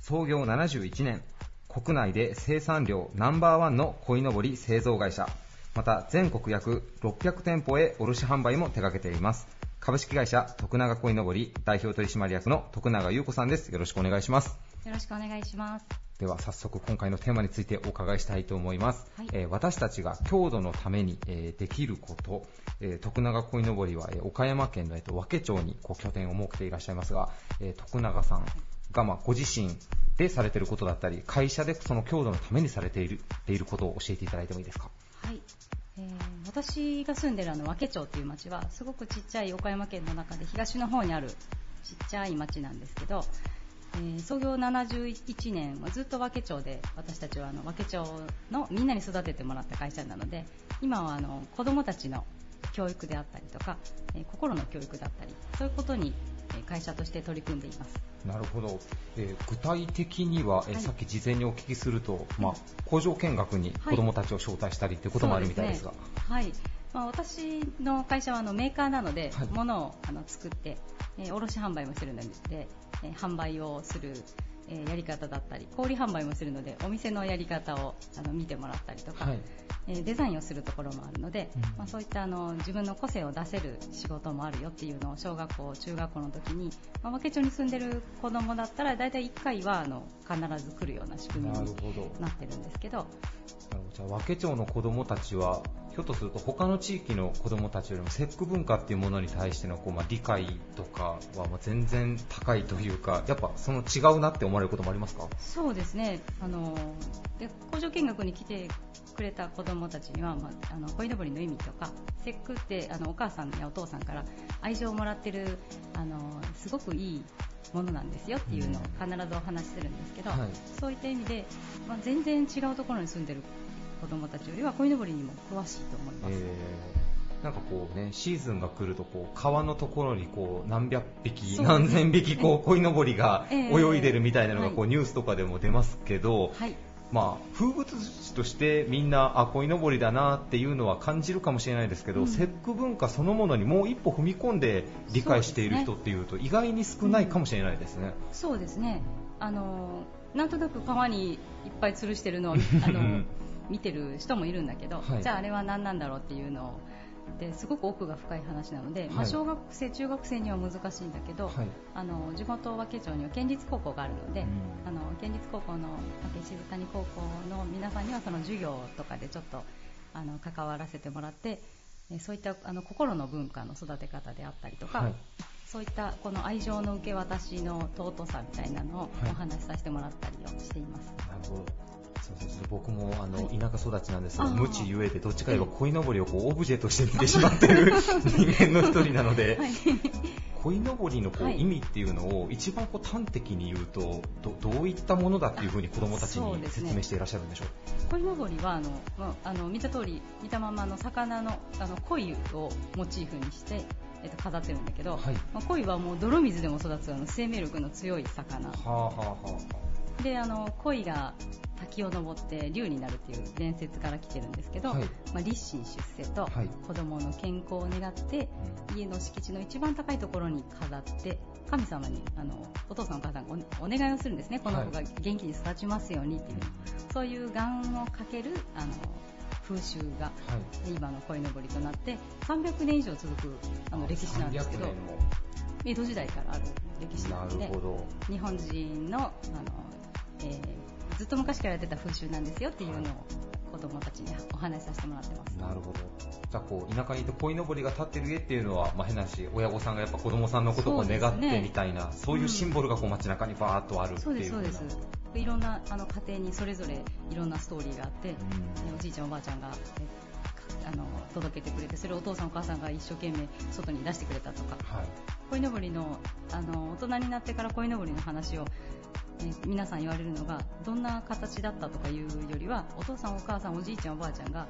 創業71年国内で生産量ナンバーワンの鯉のぼり製造会社また全国約600店舗へ卸販売も手掛けています。株式会社徳永鯉のぼり代表取締役の徳永優子さんです。よろしくお願いします。よろしくお願いします。では早速今回のテーマについてお伺いしたいと思います、はい。えー私たちが郷土のために、えーできること、えー徳永鯉のぼりは、えー岡山県の、えーと和気町にこう拠点を設けていらっしゃいますが、えー徳永さんが、まあ、ご自身でされていることだったり会社でその郷土のためにされているていることを教えていただいてもいいですか？はい。えー私が住んでるあの和気町っていう町はすごくちっちゃい岡山県の中で東の方にあるちっちゃい町なんですけど、えー創業71年はずっと和気町で私たちはあの和気町のみんなに育ててもらった会社なので今はあの子どもたちの教育であったりとか、えー心の教育だったりそういうことに会社として取り組んでいます。なるほど、えー具体的には、えーはい。さっき事前にお聞きすると、まあ、工場見学に子どもたちを招待したりということもあるみたいですが、はい。まあ、私の会社はあのメーカーなので、はい。物をあの作って、えー卸販売もするので、えー販売をする、えーやり方だったり、小売販売もするので、お店のやり方をあの見てもらったりとか、はい。えーデザインをするところもあるので、うん。まあ、そういったあの自分の個性を出せる仕事もあるよっていうのを小学校、中学校の時に、まあ、和気町に住んでる子供だったら大体1回はあの必ず来るような仕組みになってるんですけど、なるほど。じゃあ和気町の子どもたちはひょっとすると他の地域の子どもたちよりも節句文化っていうものに対してのこう、まあ、理解とかはまあ全然高いというかやっぱその違うなって思われることもありますか？そうですね。あので工場見学に来てくれた子どもたちには、まあ、あの鯉のぼりの意味とか節句ってあのお母さんやお父さんから愛情をもらってるあのすごくいいものなんですよっていうのを必ずお話しするんですけど、はい。そういった意味で、まあ、全然違うところに住んでる子供たちよりは鯉のぼりにも詳しいと思います。えーなんかこうね、シーズンが来るとこう川のところにこう何百匹、何千匹こう 鯉のぼりがええ泳いでるみたいなのがこうはい。ニュースとかでも出ますけど、はい。まあ、風物詩としてみんなあ鯉のぼりだなっていうのは感じるかもしれないですけど、うん。節句文化そのものにもう一歩踏み込んで理解している人っていうと意外に少ないかもしれないですね。そうですね。あのなんとなく川にいっぱい吊るしてるのをあの 見てる人もいるんだけど、はい。じゃああれは何なんだろうっていうのをですごく奥が深い話なので、まあ、はい小学生、中学生には難しいんだけど、はい。あの地元和気町には県立高校があるので、うん。あの県立高校の和気渋谷高校の皆さんにはその授業とかでちょっとあの関わらせてもらってえそういったあの心の文化の育て方であったりとか、はい。そういったこの愛情の受け渡しの尊さみたいなのをはい。お話しさせてもらったりをしています。なるほどそうですね僕もあの、はい。田舎育ちなんですが無知ゆえでどっちかといえば鯉のぼりをこうオブジェとして見てしまってる 人間の一人なので、はい。鯉のぼりのこう、はい。意味っていうのを一番こう端的に言うとどどういったものだっていうふうに子どもたちに説明していらっしゃるんでしょう？鯉のぼりはあの、まあ、あの見た通り見たままの魚のあの鯉をモチーフにして、えっと、飾ってるんだけど、はい。まあ、鯉はもう泥水でも育つあの生命力の強い魚。はあはあはあであの鯉が滝を登って竜になるっていう伝説から来てるんですけど、はいまあ、立身出世とはい子供の健康を願って、家の敷地の一番高いところに飾って神様にあのお父さんお母さんがおお願いをするんですね。この子が元気に育ちますようにっていう、そういう願をかけるあの風習がはい今の鯉のぼりとなって300年以上続くあの歴史なんですけど300江戸時代からある歴史なので日本人のあの、えーずっと昔からやってた風習なんですよっていうのを子供たちにお話しさせてもらってます。なるほど。じゃあこう田舎にいて鯉のぼりが立ってる家っていうのは、まあ、変な話親御さんがやっぱ子供さんのことを願ってみたいなそう,、いうシンボルがこう街中にバーっとあるってそういうですそうです。いろんなあの家庭にそれぞれいろんなストーリーがあって、うん。おじいちゃんおばあちゃんがえあの届けてくれてそれをお父さんお母さんが一生懸命外に出してくれたとか。はい。鯉のぼりのあの大人になってから鯉のぼりの話を、えー皆さん言われるのがどんな形だったとかいうよりはお父さんお母さんおじいちゃんおばあちゃんが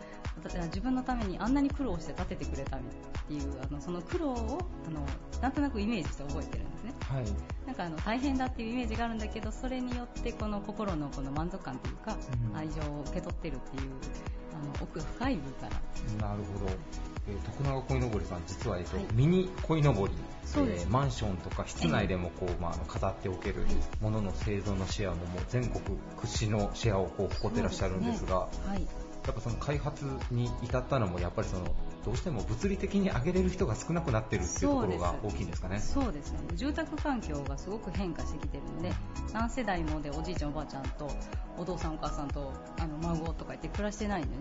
自分のためにあんなに苦労して建ててくれたっていうあのその苦労をあのなんとなくイメージして覚えてるんね。はい。なんかあの大変だっていうイメージがあるんだけどそれによってこの心のこの満足感というか、うん。愛情を受け取ってるっていうあの奥深い文化なんなるほど、えー徳永鯉のぼりさん実は、えっとはい。ミニ鯉のぼりえーマンションとか室内でもこう、まあ、飾っておけるものの製造のシェアももう全国屈指のシェアをこう誇ってらっしゃるんですがはい。やっぱその開発に至ったのもやっぱりそのどうしても物理的に上げれる人が少なくなってるっていうところが大きいんですかね。そうですね。住宅環境がすごく変化してきてるので何世代もでおじいちゃんおばあちゃんとお父さんお母さんとあの孫とか言って暮らしてないんでね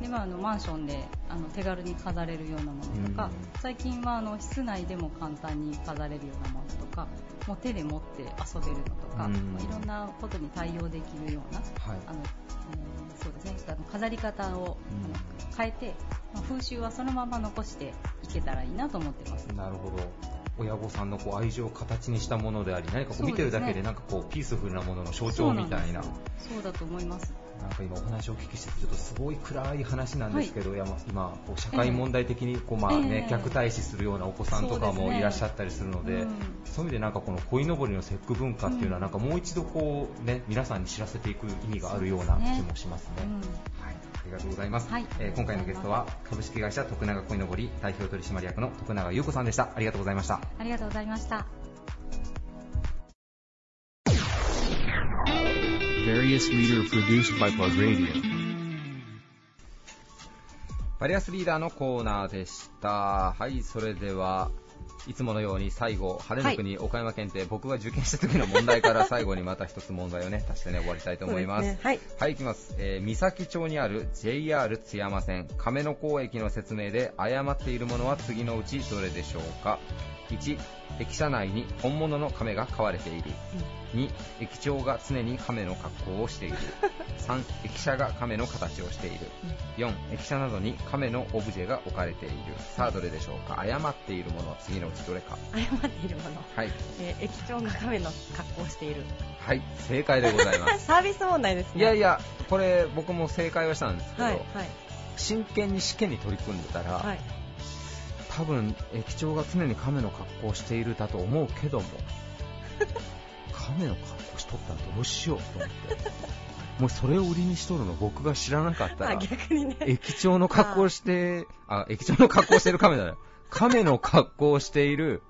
で、まあ、あのマンションであの手軽に飾れるようなものとか、うん最近はあの室内でも簡単に飾れるようなものとかもう手で持って遊べるのとか、うんまあいろんなことに対応できるようなはい。あの、えーそうですね。あの飾り方を、あの変えて、まあ風習はそのまま残していけたらいいなと思ってます。なるほど。親御さんのこう愛情を形にしたものであり何かこう見てるだけでなんかこうピースフルなものの象徴みたいな。そうだと思います。なんか今お話をお聞きしててちょっとすごい暗い話なんですけど、い。やま今こう社会問題的にこう、まあねえ。え虐待死するようなお子さんとかもいらっしゃったりするのでうんそういう意味でなんかこの鯉のぼりの節句文化っていうのはうんなんかもう一度こうね皆さんに知らせていく意味があるような気もしますね。うんはい、ありがとうございます、はい。えー今回のゲストは株式会社徳永鯉のぼり代表取締役の徳永優子さんでした。ありがとうございました。ありがとうございました。Various leader produced by Plug Radio. バリアスリーダーのコーナーでしたはいそれではいつものように最後晴れの国、岡山県って僕が受験した時の問題から最後にまた一つ問題をね足してね終わりたいと思いますすねはいはい、いきます。えー、三崎町にある JR 津山線亀野港駅の説明で誤っているものは次のうちどれでしょうか ?1、駅舎内に本物の亀が飼われている。2、駅長が常に亀の格好をしている。3、駅舎が亀の形をしている。4、駅舎などに亀のオブジェが置かれている。さあ、どれでしょうか？誤っているもの、次のうちどれか。誤っているもの、はい。えー駅長が亀の格好をしているはい、正解でございます。サービス問題ですねいやいや、これ僕も正解はしたんですけど、はいはい真剣に試験に取り組んでたら、はい多分駅長が常に亀の格好をしているだと思うけども 亀の格好しとったらどうしようと思って。もうそれを売りにしとるの僕が知らなかったあら逆にね。駅長の格好をしてあ駅長の格好をしてる亀だね亀の格好をしている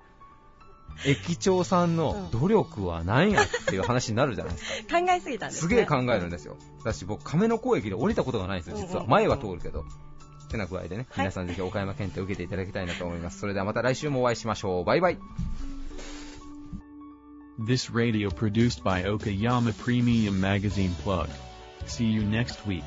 駅長さんの努力は何やっていう話になるじゃないですか。考えすぎたんですね。すげえ考えるんですよ。だし僕、亀の甲駅で降りたことがないんですよ、実は。前は通るけど。ってな具合でね、はい皆さんぜひ岡山県って受けていただきたいなと思います。それではまた来週もお会いしましょう。バイバイ。This radio produced by Okayama Premium Magazine Plug. See you next week.